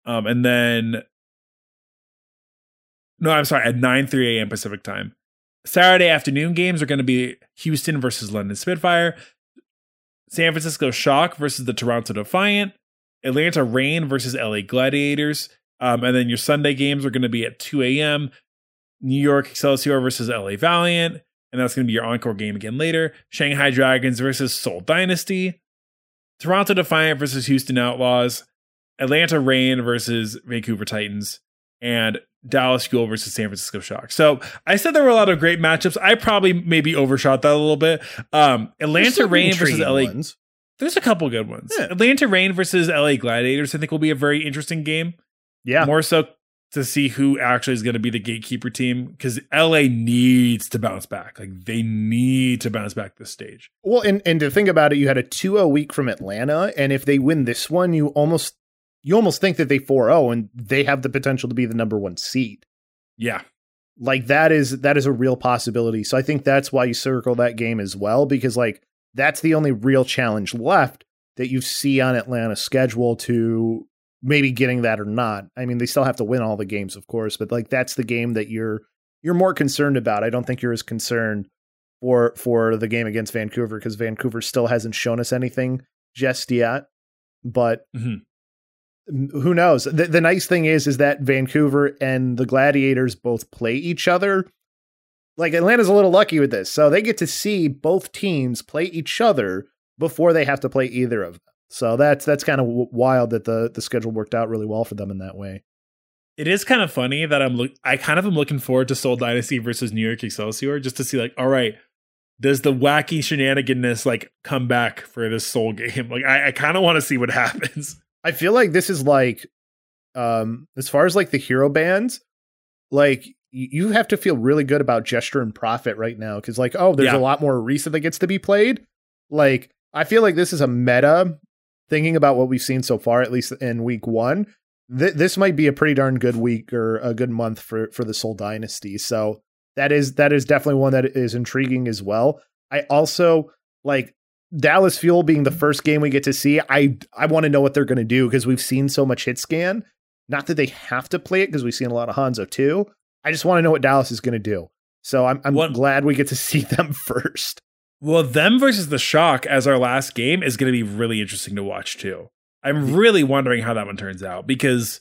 Um, and then, no, I'm sorry, at 9 3 a.m. Pacific time. Saturday afternoon games are going to be Houston versus London Spitfire, San Francisco Shock versus the Toronto Defiant, Atlanta Reign versus LA Gladiators, um, and then your Sunday games are going to be at 2 a.m. New York Excelsior versus LA Valiant, and that's going to be your encore game again later. Shanghai Dragons versus Seoul Dynasty, Toronto Defiant versus Houston Outlaws, Atlanta Reign versus Vancouver Titans, and Dallas Fuel versus San Francisco Shock. So I said there were a lot of great matchups. I probably maybe overshot that a little bit. Um, Atlanta Reign versus LA. Ones. There's a couple good ones. Yeah. Atlanta Reign versus LA Gladiators. I think will be a very interesting game. Yeah, More so to see who actually is going to be the gatekeeper team because LA needs to bounce back. Like they need to bounce back this stage. Well, and and to think about it, you had a 2-0 week from Atlanta, and if they win this one, you almost you almost think that they 4-0 and they have the potential to be the number 1 seed. Yeah. Like that is that is a real possibility. So I think that's why you circle that game as well because like that's the only real challenge left that you see on Atlanta's schedule to maybe getting that or not. I mean, they still have to win all the games, of course, but like that's the game that you're you're more concerned about. I don't think you're as concerned for for the game against Vancouver because Vancouver still hasn't shown us anything just yet. But Mhm. Who knows? The, the nice thing is is that Vancouver and the Gladiators both play each other. Like Atlanta's a little lucky with this, so they get to see both teams play each other before they have to play either of them. So that's that's kind of w- wild that the the schedule worked out really well for them in that way. It is kind of funny that I'm look. I kind of am looking forward to Seoul Dynasty versus New York Excelsior just to see like, all right, does the wacky shenaniganness like come back for this Seoul game? Like, I, I kind of want to see what happens. I feel like this is like, um, as far as like the hero bands, like you have to feel really good about gesture and profit right now because like, oh, there's Yeah. a lot more recent that gets to be played. Like, I feel like this is a meta. Thinking about what we've seen so far, at least in week one, th- this might be a pretty darn good week or a good month for for the Seoul Dynasty. So that is that is definitely one that is intriguing as well. I also like Dallas Fuel being the mm-hmm. first game we get to see. I I want to know what they're going to do because we've seen so much hit scan. Not that they have to play it because we've seen a lot of Hanzo too. I just want to know what Dallas is going to do. So I'm I'm What- glad we get to see them first. Well, them versus the Shock as our last game is going to be really interesting to watch too. I'm really wondering how that one turns out because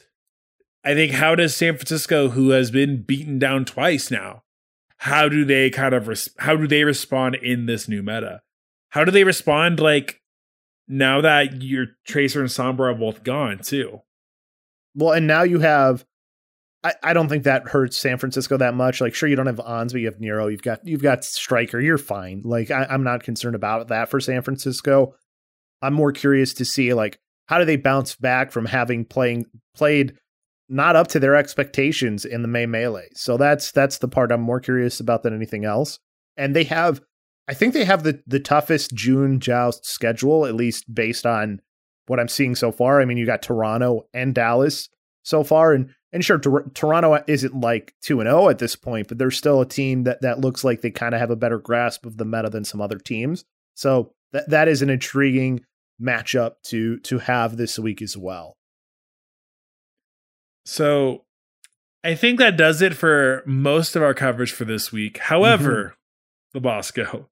I think how does San Francisco, who has been beaten down twice now, how do they kind of res- how do they respond in this new meta? How do they respond like now that your Tracer and Sombra are both gone too? Well, and now you have. I, I don't think that hurts San Francisco that much. Like, sure, you don't have Ons, but you have Nero. You've got you've got Striker. You're fine. Like, I, I'm not concerned about that for San Francisco. I'm more curious to see like how do they bounce back from having playing played not up to their expectations in the May melee. So that's that's the part I'm more curious about than anything else. And they have, I think they have the the toughest June joust schedule, at least based on what I'm seeing so far. I mean, you got Toronto and Dallas so far, and and sure, Tor- Toronto isn't like two and zero at this point, but they're still a team that that looks like they kind of have a better grasp of the meta than some other teams. So that that is an intriguing matchup to to have this week as well. So I think that does it for most of our coverage for this week. However, mm-hmm. the Bosco,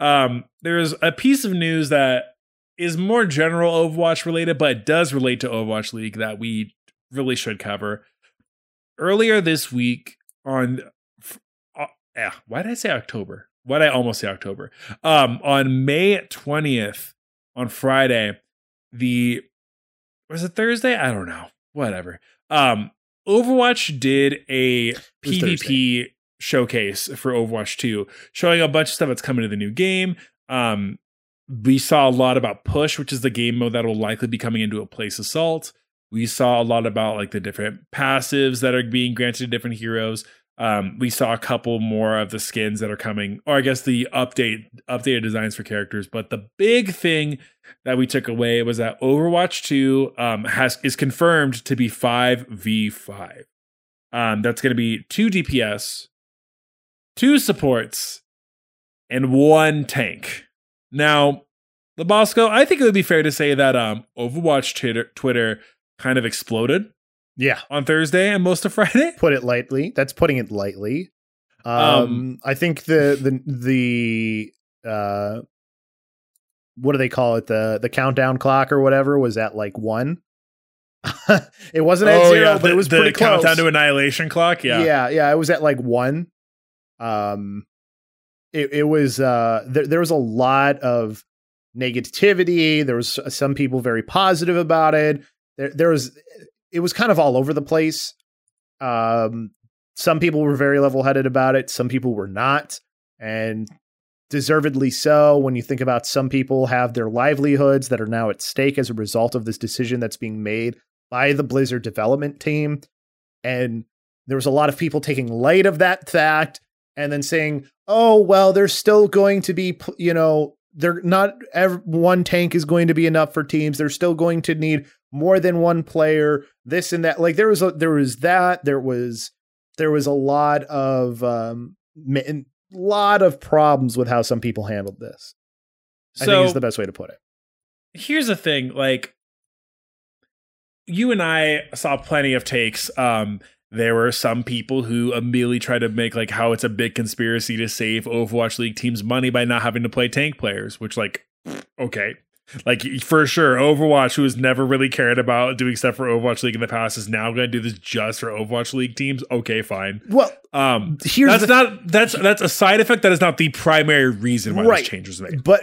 um, there's a piece of news that is more general Overwatch related, but it does relate to Overwatch League that we really should cover. Earlier this week on, uh, yeah, why did I say October? Why did I almost say October? Um, on May 20th, on Friday, the was it Thursday? I don't know. Whatever. Um, Overwatch did a PvP showcase for Overwatch 2, showing a bunch of stuff that's coming to the new game. Um, we saw a lot about push, which is the game mode that will likely be coming into a place assault. We saw a lot about like the different passives that are being granted to different heroes. Um, we saw a couple more of the skins that are coming, or I guess the update updated designs for characters. But the big thing that we took away was that Overwatch 2 um, has is confirmed to be 5v5. Um, that's going to be two DPS, two supports, and one tank. Now, the Bosco, I think it would be fair to say that um, Overwatch Twitter, Twitter kind of exploded Yeah, on Thursday and most of Friday. put it lightly. That's putting it lightly. Um, Um, I think the the the uh, what do they call it? The the countdown clock or whatever was at like one. it wasn't at zero, but Oh, the, it was the pretty close. countdown to annihilation clock. Yeah, yeah, yeah, It was at like one. Um, it it was uh there there was a lot of negativity. There was some people very positive about it. There there was it was kind of all over the place. Um, some people were very level headed about it. Some people were not, and deservedly so. When you think about some people have their livelihoods that are now at stake as a result of this decision that's being made by the Blizzard development team, and there was a lot of people taking light of that fact and then saying, "Oh, well, there's still going to be, you know, they're not ev- one tank is going to be enough for teams. They're still going to need more than one player. This and that. Like there was a, there was that. There was there was a lot of um, lot of problems with how some people handled this. I think So is the best way to put it. here's the thing like you and i saw plenty of takes um there were some people who immediately tried to make like how it's a big conspiracy to save overwatch league teams money by not having to play tank players which like okay. Like for sure overwatch who has never really cared about doing stuff for overwatch league in the past is now going to do this just for overwatch league teams? Okay fine. Well, um here's that's the not that's that's a side effect that is not the primary reason why Right. this change was made. but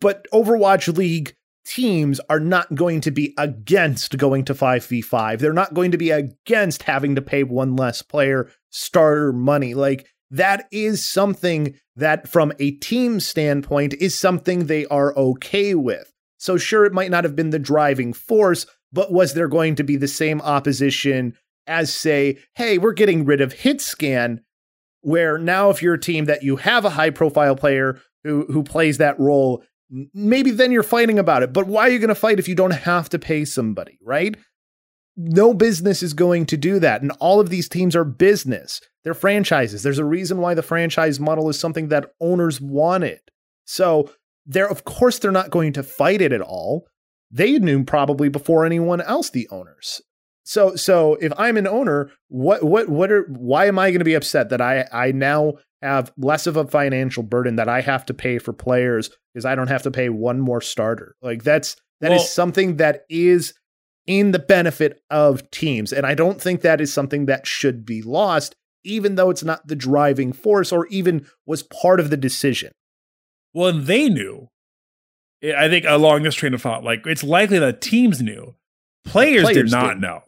but Overwatch League teams are not going to be against going to 5v5. They're not going to be against having to pay one less player starter money. Like that is something that from a team standpoint is something they are okay with. So sure it might not have been the driving force, but was there going to be the same opposition as say, "Hey, we're getting rid of hit scan where now if you're a team that you have a high profile player who who plays that role maybe then you're fighting about it but why are you going to fight if you don't have to pay somebody right? No business is going to do that and all of these teams are business. They're franchises. There's a reason why the franchise model is something that owners wanted. So they're of course they're not going to fight it at all. They knew probably before anyone else the owners. So so if I'm an owner, what what what are why am I going to be upset that I I now have less of a financial burden that I have to pay for players because I don't have to pay one more starter. Like that's that is Well- something that is in the benefit of teams and I don't think that is something that should be lost even though it's not the driving force or even was part of the decision. Well, and they knew. I think along this train of thought, like it's likely that teams knew. Players, Players did not didn't. know.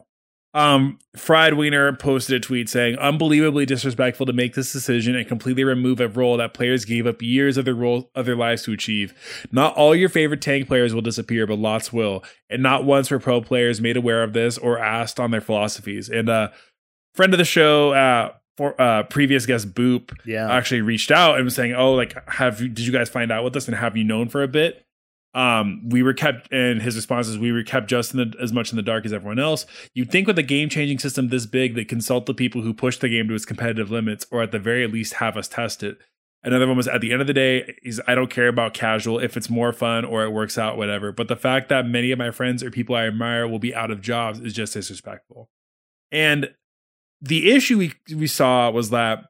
Um, Fried Wiener posted a tweet saying, "Unbelievably disrespectful to make this decision and completely remove a role that players gave up years of their role of their lives to achieve. Not all your favorite tank players will disappear, but lots will, and not once were pro players made aware of this or asked on their philosophies." And uh, friend of the show, uh, for uh, previous guest Boop, Yeah. actually reached out and was saying, "Oh, like, have you, did you guys find out with this and have you known for a bit?" Um, we were kept, and his response is, "We were kept just the, as much in the dark as everyone else." You'd think with a game-changing system this big, they consult the people who push the game to its competitive limits, or at the very least have us test it. Another one was at the end of the day, is I don't care about casual if it's more fun or it works out, whatever. But the fact that many of my friends or people I admire will be out of jobs is just disrespectful. And the issue we we saw was that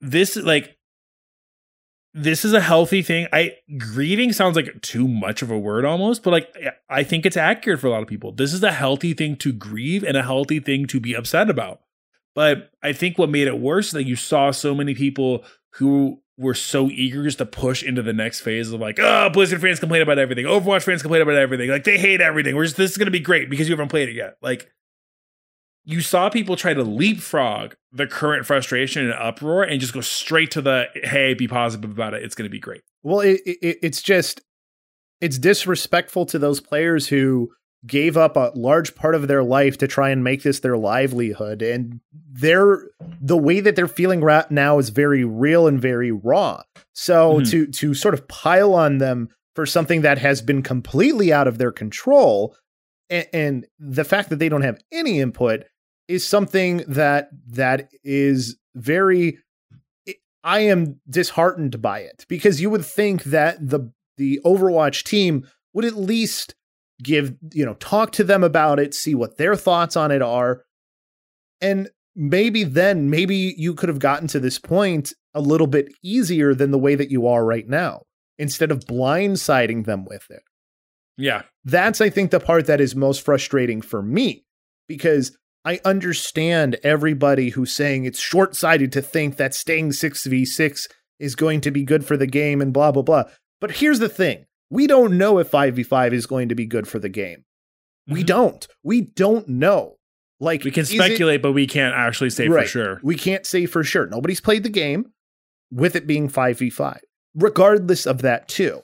this like this is a healthy thing. I grieving sounds like too much of a word almost, but like I think it's accurate for a lot of people. This is a healthy thing to grieve and a healthy thing to be upset about. But I think what made it worse is that you saw so many people who were so eager just to push into the next phase of like, oh, Blizzard fans complain about everything, Overwatch fans complain about everything, like they hate everything. We're just this is gonna be great because you haven't played it yet. Like you saw people try to leapfrog the current frustration and uproar and just go straight to the hey, be positive about it. It's going to be great. Well, it, it, it's just it's disrespectful to those players who gave up a large part of their life to try and make this their livelihood and they're the way that they're feeling right now is very real and very raw so mm-hmm. to to sort of pile on them for something that has been completely out of their control and, and the fact that they don't have any input is something that that is very I am disheartened by it because you would think that the the Overwatch team would at least give, you know, talk to them about it, see what their thoughts on it are. And maybe then, maybe you could have gotten to this point a little bit easier than the way that you are right now instead of blindsiding them with it. Yeah. That's, I think, the part that is most frustrating for me because I understand everybody who's saying it's short sighted to think that staying 6v6 is going to be good for the game and blah, blah, blah. But here's the thing we don't know if 5v5 is going to be good for the game. Mm-hmm. We don't. We don't know. Like we can speculate, it, but we can't actually say right, for sure. We can't say for sure. Nobody's played the game with it being 5v5. Regardless of that too.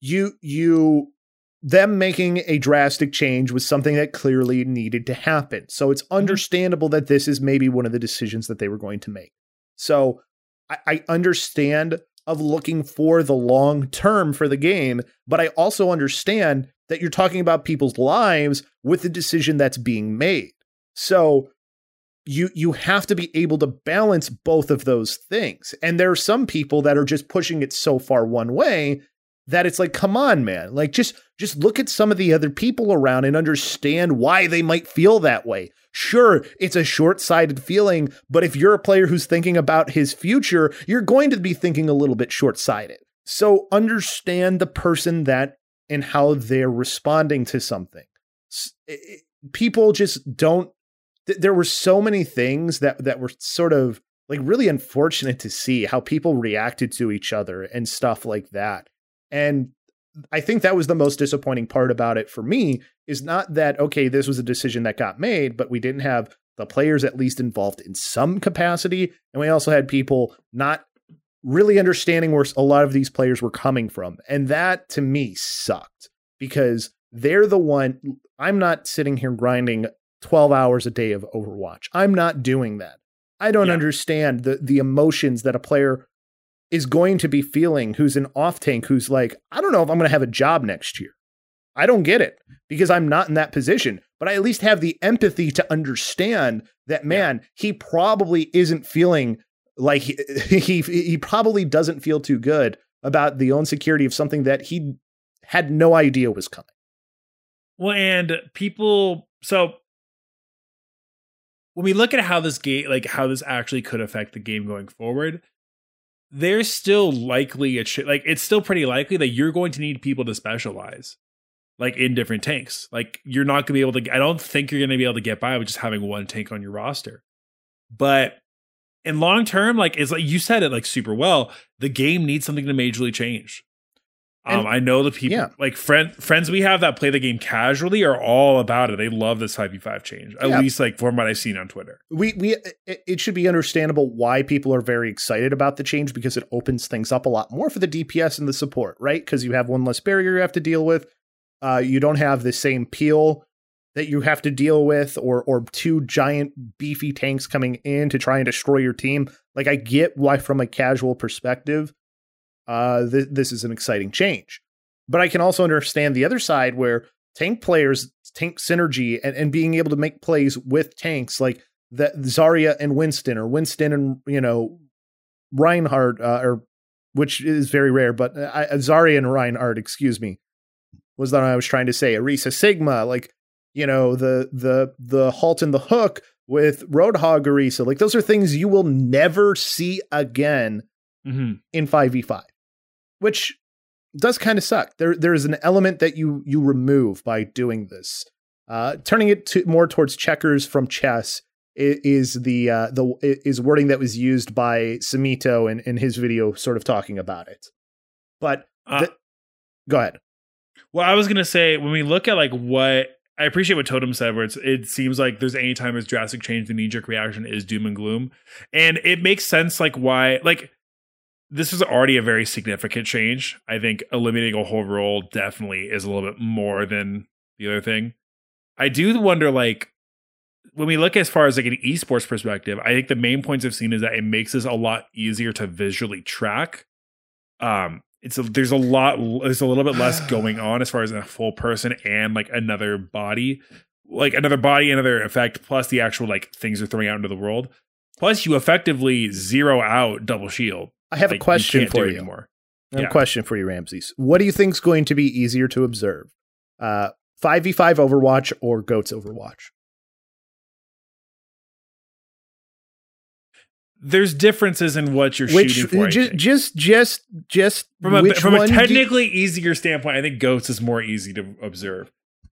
You you them making a drastic change was something that clearly needed to happen. So it's mm-hmm. understandable that this is maybe one of the decisions that they were going to make. So I, I understand of looking for the long term for the game, but I also understand that you're talking about people's lives with the decision that's being made. So you you have to be able to balance both of those things. And there are some people that are just pushing it so far one way that it's like come on man. Like just just look at some of the other people around and understand why they might feel that way. Sure, it's a short sighted feeling, but if you're a player who's thinking about his future, you're going to be thinking a little bit short sighted. So understand the person that and how they're responding to something. People just don't. There were so many things that that were sort of like really unfortunate to see how people reacted to each other and stuff like that. And I think that was the most disappointing part about it for me is not that, okay, this was a decision that got made, but we didn't have the players at least involved in some capacity. And we also had people not really understanding where a lot of these players were coming from. And that to me sucked because they're the one, I'm not sitting here grinding 12 hours a day of Overwatch. I'm not doing that. I don't yeah. understand the the emotions that a player is going to be feeling who's an off tank who's like, I don't know if I'm going to have a job next year. I don't get it because I'm not in that position, but I at least have the empathy to understand that man, he probably isn't feeling like he, he he probably doesn't feel too good about the own security of something that he had no idea was coming. Well, and people so when we look at how this game like how this actually could affect the game going forward, there's still likely a ch- like it's still pretty likely that you're going to need people to specialize like in different tanks. Like you're not going to be able to I don't think you're going to be able to get by with just having one tank on your roster. But in long term like it's like you said it like super well, the game needs something to majorly change. Um, I know the people yeah. like friend, friends we have that play the game casually are all about it. They love this 5v5 change, at yeah. least like from what I've seen on Twitter. We we it should be understandable why people are very excited about the change because it opens things up a lot more for the DPS and the support, right? Because you have one less barrier you have to deal with. Uh, you don't have the same peel that you have to deal with, or or two giant beefy tanks coming in to try and destroy your team. Like I get why, from a casual perspective, uh, th- this is an exciting change. But I can also understand the other side where tank players, tank synergy, and, and being able to make plays with tanks like that Zarya and Winston, or Winston and you know Reinhardt, uh, or which is very rare, but uh, Zarya and Reinhardt, excuse me, was that I was trying to say. Orisa Sigma, like you know the the the halt and the hook with Roadhog Orisa, like those are things you will never see again mm-hmm. in five v five which does kind of suck. There there is an element that you you remove by doing this. Uh, turning it to more towards checkers from chess is the uh, the is wording that was used by Samito in, in his video, sort of talking about it. But uh, go ahead. Well, I was gonna say when we look at like what I appreciate what Totem said, where it's it seems like there's any time there's drastic change, the knee jerk reaction is doom and gloom, and it makes sense like why like this is already a very significant change. I think eliminating a whole role definitely is a little bit more than the other thing. I do wonder like when we look as far as like an esports perspective, I think the main points I've seen is that it makes this a lot easier to visually track. Um, it's a, there's a lot there's a little bit less going on as far as a full person and like another body, like another body, another effect, plus the actual like things are throwing out into the world. Plus, you effectively zero out double shield. I have Like, a question can't for you. anymore. I have Yeah. a question for you, Ramses. What do you think is going to be easier to observe? Uh, 5v5 Overwatch or Goats Overwatch? There's differences in what you're Which shooting for. Just just just just from a from a you- technically easier standpoint, I think Goats is more easy to observe.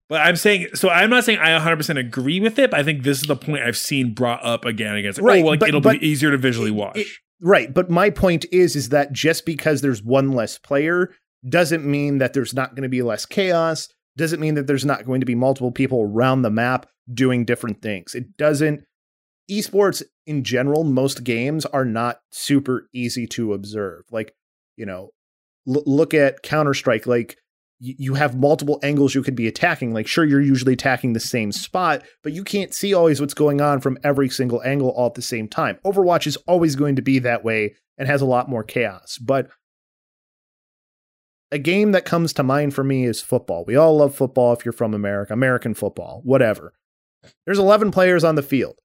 But I'm saying so. I'm not saying I 100 percent agree with it, but I think this is the point I've seen brought up again against. Like, Right, oh, like but- it'll but be easier to visually watch. it- Right, but my point is is that just because there's one less player doesn't mean that there's not going to be less chaos, doesn't mean that there's not going to be multiple people around the map doing different things. It doesn't esports in general, most games are not super easy to observe. Like, you know, l- look at Counter-Strike like you have multiple angles you could be attacking. Like, sure, you're usually attacking the same spot, but you can't see always what's going on from every single angle all at the same time. Overwatch is always going to be that way and has a lot more chaos. But a game that comes to mind for me is football. We all love football if you're from America, American football, whatever. There's 11 players on the field,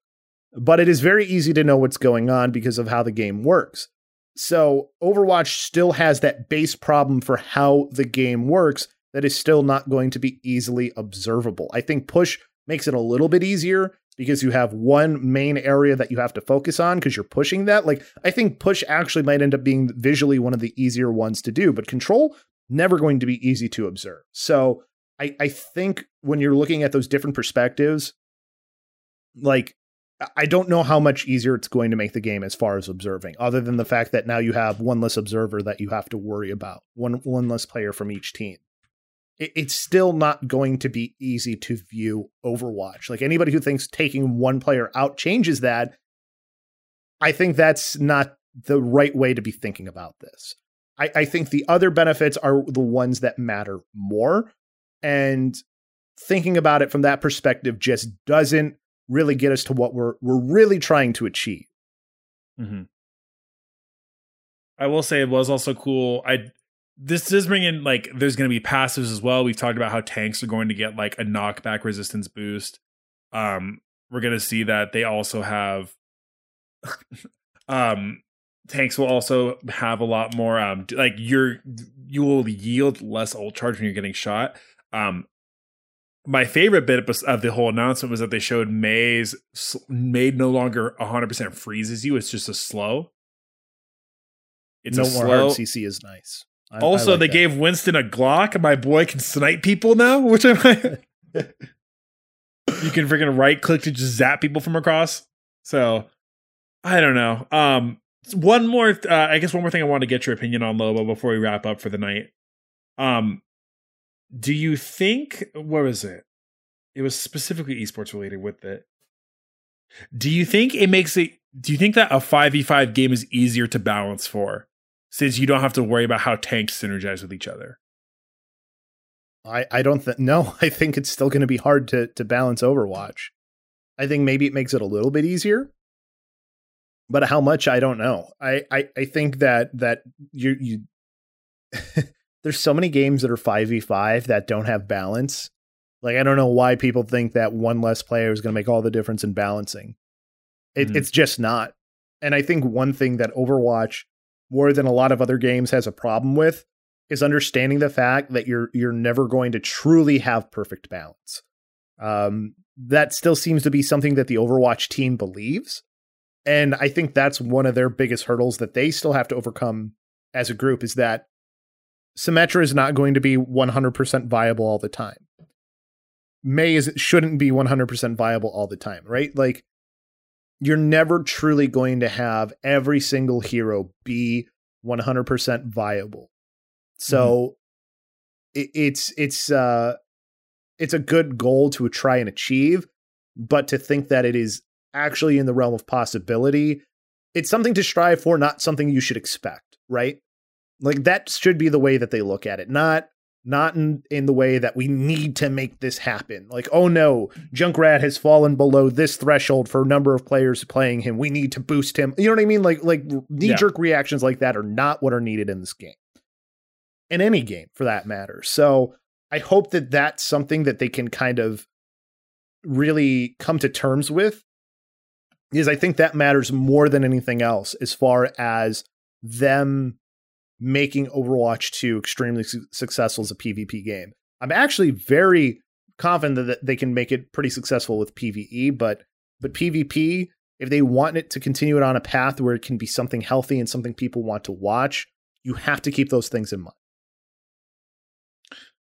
but it is very easy to know what's going on because of how the game works. So Overwatch still has that base problem for how the game works that is still not going to be easily observable. I think push makes it a little bit easier because you have one main area that you have to focus on because you're pushing that. Like I think push actually might end up being visually one of the easier ones to do, but control never going to be easy to observe. So I, I think when you're looking at those different perspectives, like I don't know how much easier it's going to make the game as far as observing, other than the fact that now you have one less observer that you have to worry about, one one less player from each team. It, it's still not going to be easy to view Overwatch. Like anybody who thinks taking one player out changes that, I think that's not the right way to be thinking about this. I, I think the other benefits are the ones that matter more, and thinking about it from that perspective just doesn't really get us to what we're we're really trying to achieve. Mm-hmm. I will say it was also cool. I this does bring in like there's going to be passives as well. We've talked about how tanks are going to get like a knockback resistance boost. Um, we're going to see that they also have um tanks will also have a lot more um like you're you will yield less ult charge when you're getting shot. Um my favorite bit of the whole announcement was that they showed s- Mei no longer 100% freezes you. It's just a slow. It's no a more slow. hard CC is nice. I- I also, like they that. gave Winston a Glock, and my boy can snipe people now, which I might. you can freaking right click to just zap people from across. So, I don't know. Um, one more, uh, I guess, one more thing I want to get your opinion on, Lobo, before we wrap up for the night. Um, do you think what was it? It was specifically esports related with it. Do you think it makes it? Do you think that a five v five game is easier to balance for, since you don't have to worry about how tanks synergize with each other? I I don't think no. I think it's still going to be hard to to balance Overwatch. I think maybe it makes it a little bit easier, but how much I don't know. I I, I think that that you you there's so many games that are five v five that don't have balance. Like I don't know why people think that one less player is going to make all the difference in balancing. It, Mhm. It's just not. And I think one thing that Overwatch, more than a lot of other games, has a problem with is understanding the fact that you're you're never going to truly have perfect balance. Um, that still seems to be something that the Overwatch team believes, and I think that's one of their biggest hurdles that they still have to overcome as a group is that Symmetra is not going to be 100% viable all the time. Mei is shouldn't be 100% viable all the time, right? Like you're never truly going to have every single hero be 100% viable. So it, it's it's uh it's a good goal to try and achieve, but to think that it is actually in the realm of possibility, it's something to strive for, not something you should expect, right? Like that should be the way that they look at it, not not in, in the way that we need to make this happen. Like, oh no, Junkrat has fallen below this threshold for a number of players playing him. We need to boost him. You know what I mean? Like like knee jerk yeah. reactions like that are not what are needed in this game. In any game for that matter. So I hope that that's something that they can kind of really come to terms with is I think that matters more than anything else as far as them making Overwatch 2 extremely su- successful as a PvP game. I'm actually very confident that they can make it pretty successful with PvE, but but PvP, if they want it to continue it on a path where it can be something healthy and something people want to watch, you have to keep those things in mind.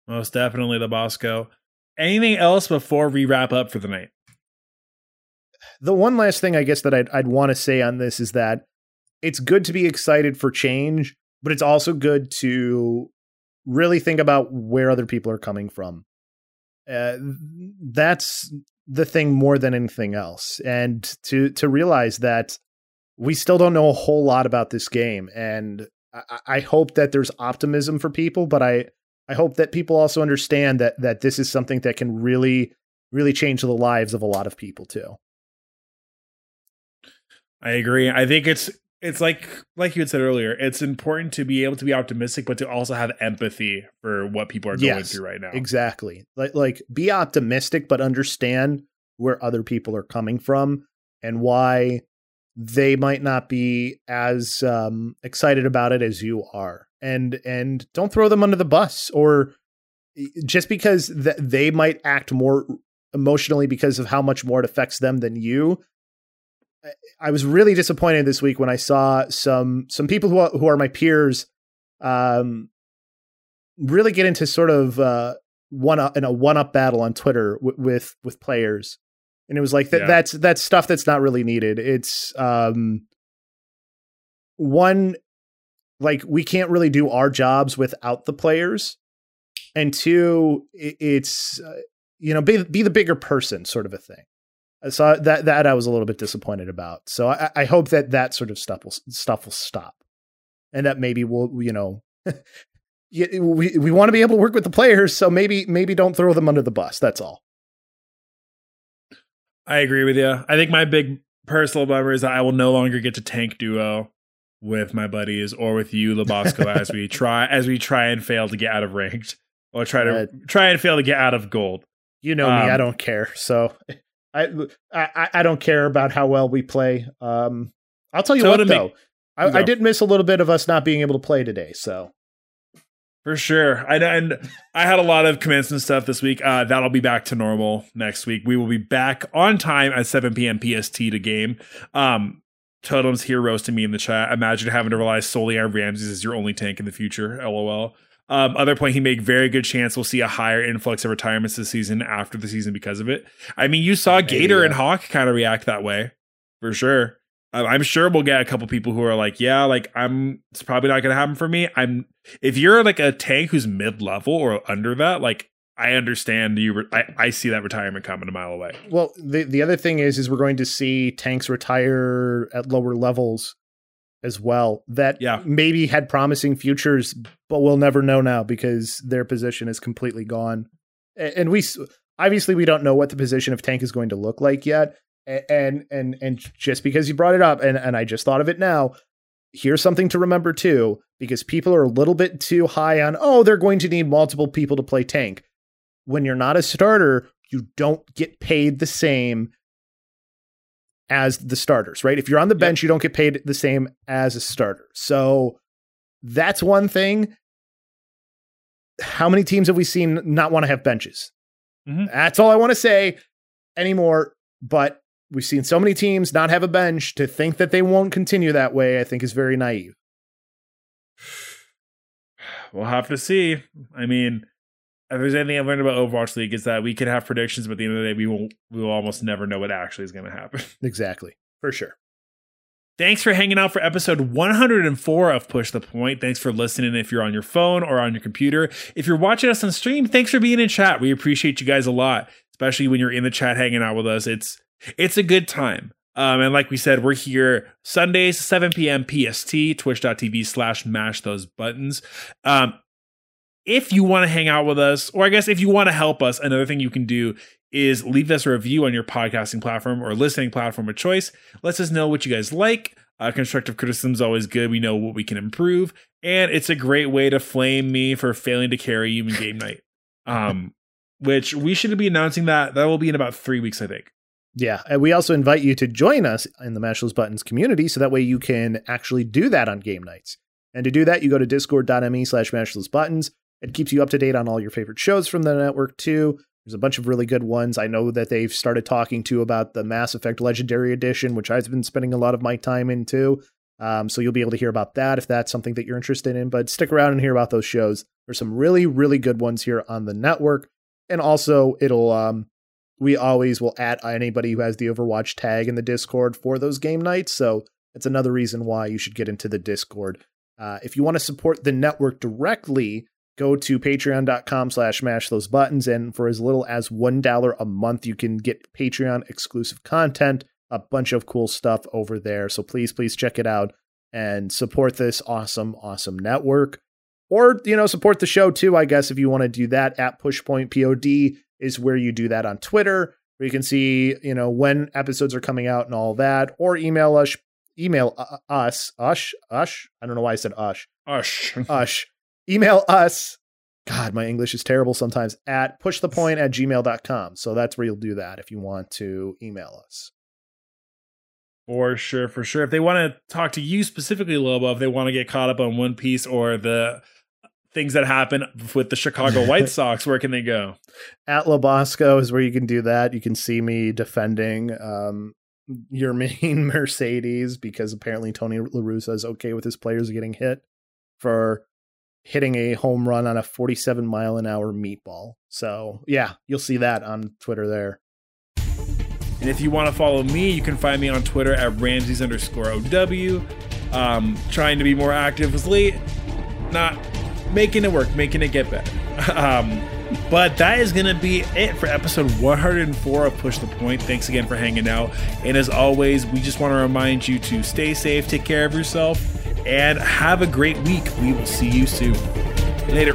Most definitely the Bosco. Anything else before we wrap up for the night? The one last thing I guess that I'd, I'd want to say on this is that it's good to be excited for change, but it's also good to really think about where other people are coming from. Uh, that's the thing more than anything else, and to to realize that we still don't know a whole lot about this game, and I, I hope that there's optimism for people, but I I hope that people also understand that that this is something that can really really change the lives of a lot of people too. I agree. I think it's it's like like you had said earlier it's important to be able to be optimistic but to also have empathy for what people are going through right now. exactly. Like like be optimistic but understand where other people are coming from and why they might not be as um, excited about it as you are. And and don't throw them under the bus or just because th- they might act more emotionally because of how much more it affects them than you I was really disappointed this week when I saw some some people who are, who are my peers um, really get into sort of uh, one up in a one up battle on Twitter w- with with players, and it was like that yeah. that's that's stuff that's not really needed. It's um, one like we can't really do our jobs without the players, and two, it's uh, you know be be the bigger person sort of a thing so that that I was a little bit disappointed about. So I, I hope that that sort of stuff will stuff will stop, and that maybe we'll you know. we we want to be able to work with the players, so maybe maybe don't throw them under the bus. That's all. I agree with you. I think my big personal bummer is that I will no longer get to tank duo with my buddies or with you, Lobosco, as we try as we try and fail to get out of ranked or try to uh, try and fail to get out of gold. You know um, me, I um, don't care. So I, I I don't care about how well we play. Um, I'll tell you so what though, I, I, did miss a little bit of us not being able to play today. So for sure, I and I had a lot of commencement stuff this week. Uh, that'll be back to normal next week. We will be back on time at 7 p.m. PST to game. Um, Totem's here roasting me in the chat. Imagine having to rely solely on Ramses as your only tank in the future. LOL. Um, other point, he made very good chance we'll see a higher influx of retirements this season after the season because of it. I mean, you saw Maybe, Gator yeah. and Hawk kind of react that way for sure. I'm sure we'll get a couple people who are like, yeah, like I'm. It's probably not going to happen for me. I'm. If you're like a tank who's mid level or under that, like I understand you. Re- I, I see that retirement coming a mile away. Well, the the other thing is, is we're going to see tanks retire at lower levels as well that yeah. maybe had promising futures, but we'll never know now because their position is completely gone. And we obviously we don't know what the position of tank is going to look like yet. And and and just because you brought it up, and and I just thought of it now. Here's something to remember too, because people are a little bit too high on. Oh, they're going to need multiple people to play tank. When you're not a starter, you don't get paid the same as the starters, right? If you're on the bench, yep. you don't get paid the same as a starter. So that's one thing. How many teams have we seen not want to have benches? Mm-hmm. That's all I want to say anymore. But we've seen so many teams not have a bench to think that they won't continue that way, I think is very naive. We'll have to see. I mean, if there's anything I've learned about Overwatch League, is that we can have predictions, but at the end of the day, we will we will almost never know what actually is going to happen. Exactly, for sure. Thanks for hanging out for episode 104 of Push the Point. Thanks for listening if you're on your phone or on your computer. If you're watching us on stream, thanks for being in chat. We appreciate you guys a lot, especially when you're in the chat hanging out with us. It's it's a good time. Um, and like we said, we're here Sundays, 7 p.m. PST, twitch.tv slash mash those buttons. Um, if you want to hang out with us, or I guess if you want to help us, another thing you can do is leave us a review on your podcasting platform or listening platform of choice. Let us know what you guys like. Uh, constructive criticism is always good. We know what we can improve, and it's a great way to flame me for failing to carry human game night. Um, which we should be announcing that that will be in about three weeks, I think. Yeah, and we also invite you to join us in the Mash Those Buttons community, so that way you can actually do that on game nights. And to do that, you go to discord.me slash mash those buttons. It keeps you up to date on all your favorite shows from the network too. There's a bunch of really good ones. I know that they've started talking to about the Mass Effect Legendary Edition, which I've been spending a lot of my time into. Um, so you'll be able to hear about that if that's something that you're interested in. But stick around and hear about those shows. There's some really, really good ones here on the network. And also, it'll um, we always will add anybody who has the Overwatch tag in the Discord for those game nights. So that's another reason why you should get into the Discord. Uh, if you want to support the network directly, go to patreon.com slash mash those buttons and for as little as one dollar a month you can get patreon exclusive content a bunch of cool stuff over there. So please please check it out and support this awesome awesome network. Or you know support the show too i guess if you want to do that. At pushpoint pod is where you do that on twitter where you can see you know when episodes are coming out and all that. Or email us email uh, us ush ush i don't know why i said ush. Ush. ush email us god my english is terrible sometimes at pushthepoint at gmail.com so that's where you'll do that if you want to email us For sure, for sure. If they want to talk to you specifically, Lobo, if they want to get caught up on One Piece or the things that happen with the Chicago White Sox, where can they go? at Lobosco is where you can do that you can see me defending um your main mercedes because apparently tony la russa is okay with his players getting hit for hitting a home run on a 47 mile an hour meatball so yeah you'll see that on twitter there And if you want to follow me, you can find me on Twitter at Ramses underscore OW. Um, trying to be more active was late, not making it work, making it get better. um, but that is going to be it for episode 104 of Push the Point. Thanks again for hanging out. And as always, we just want to remind you to stay safe, take care of yourself, and have a great week. We will see you soon. Later.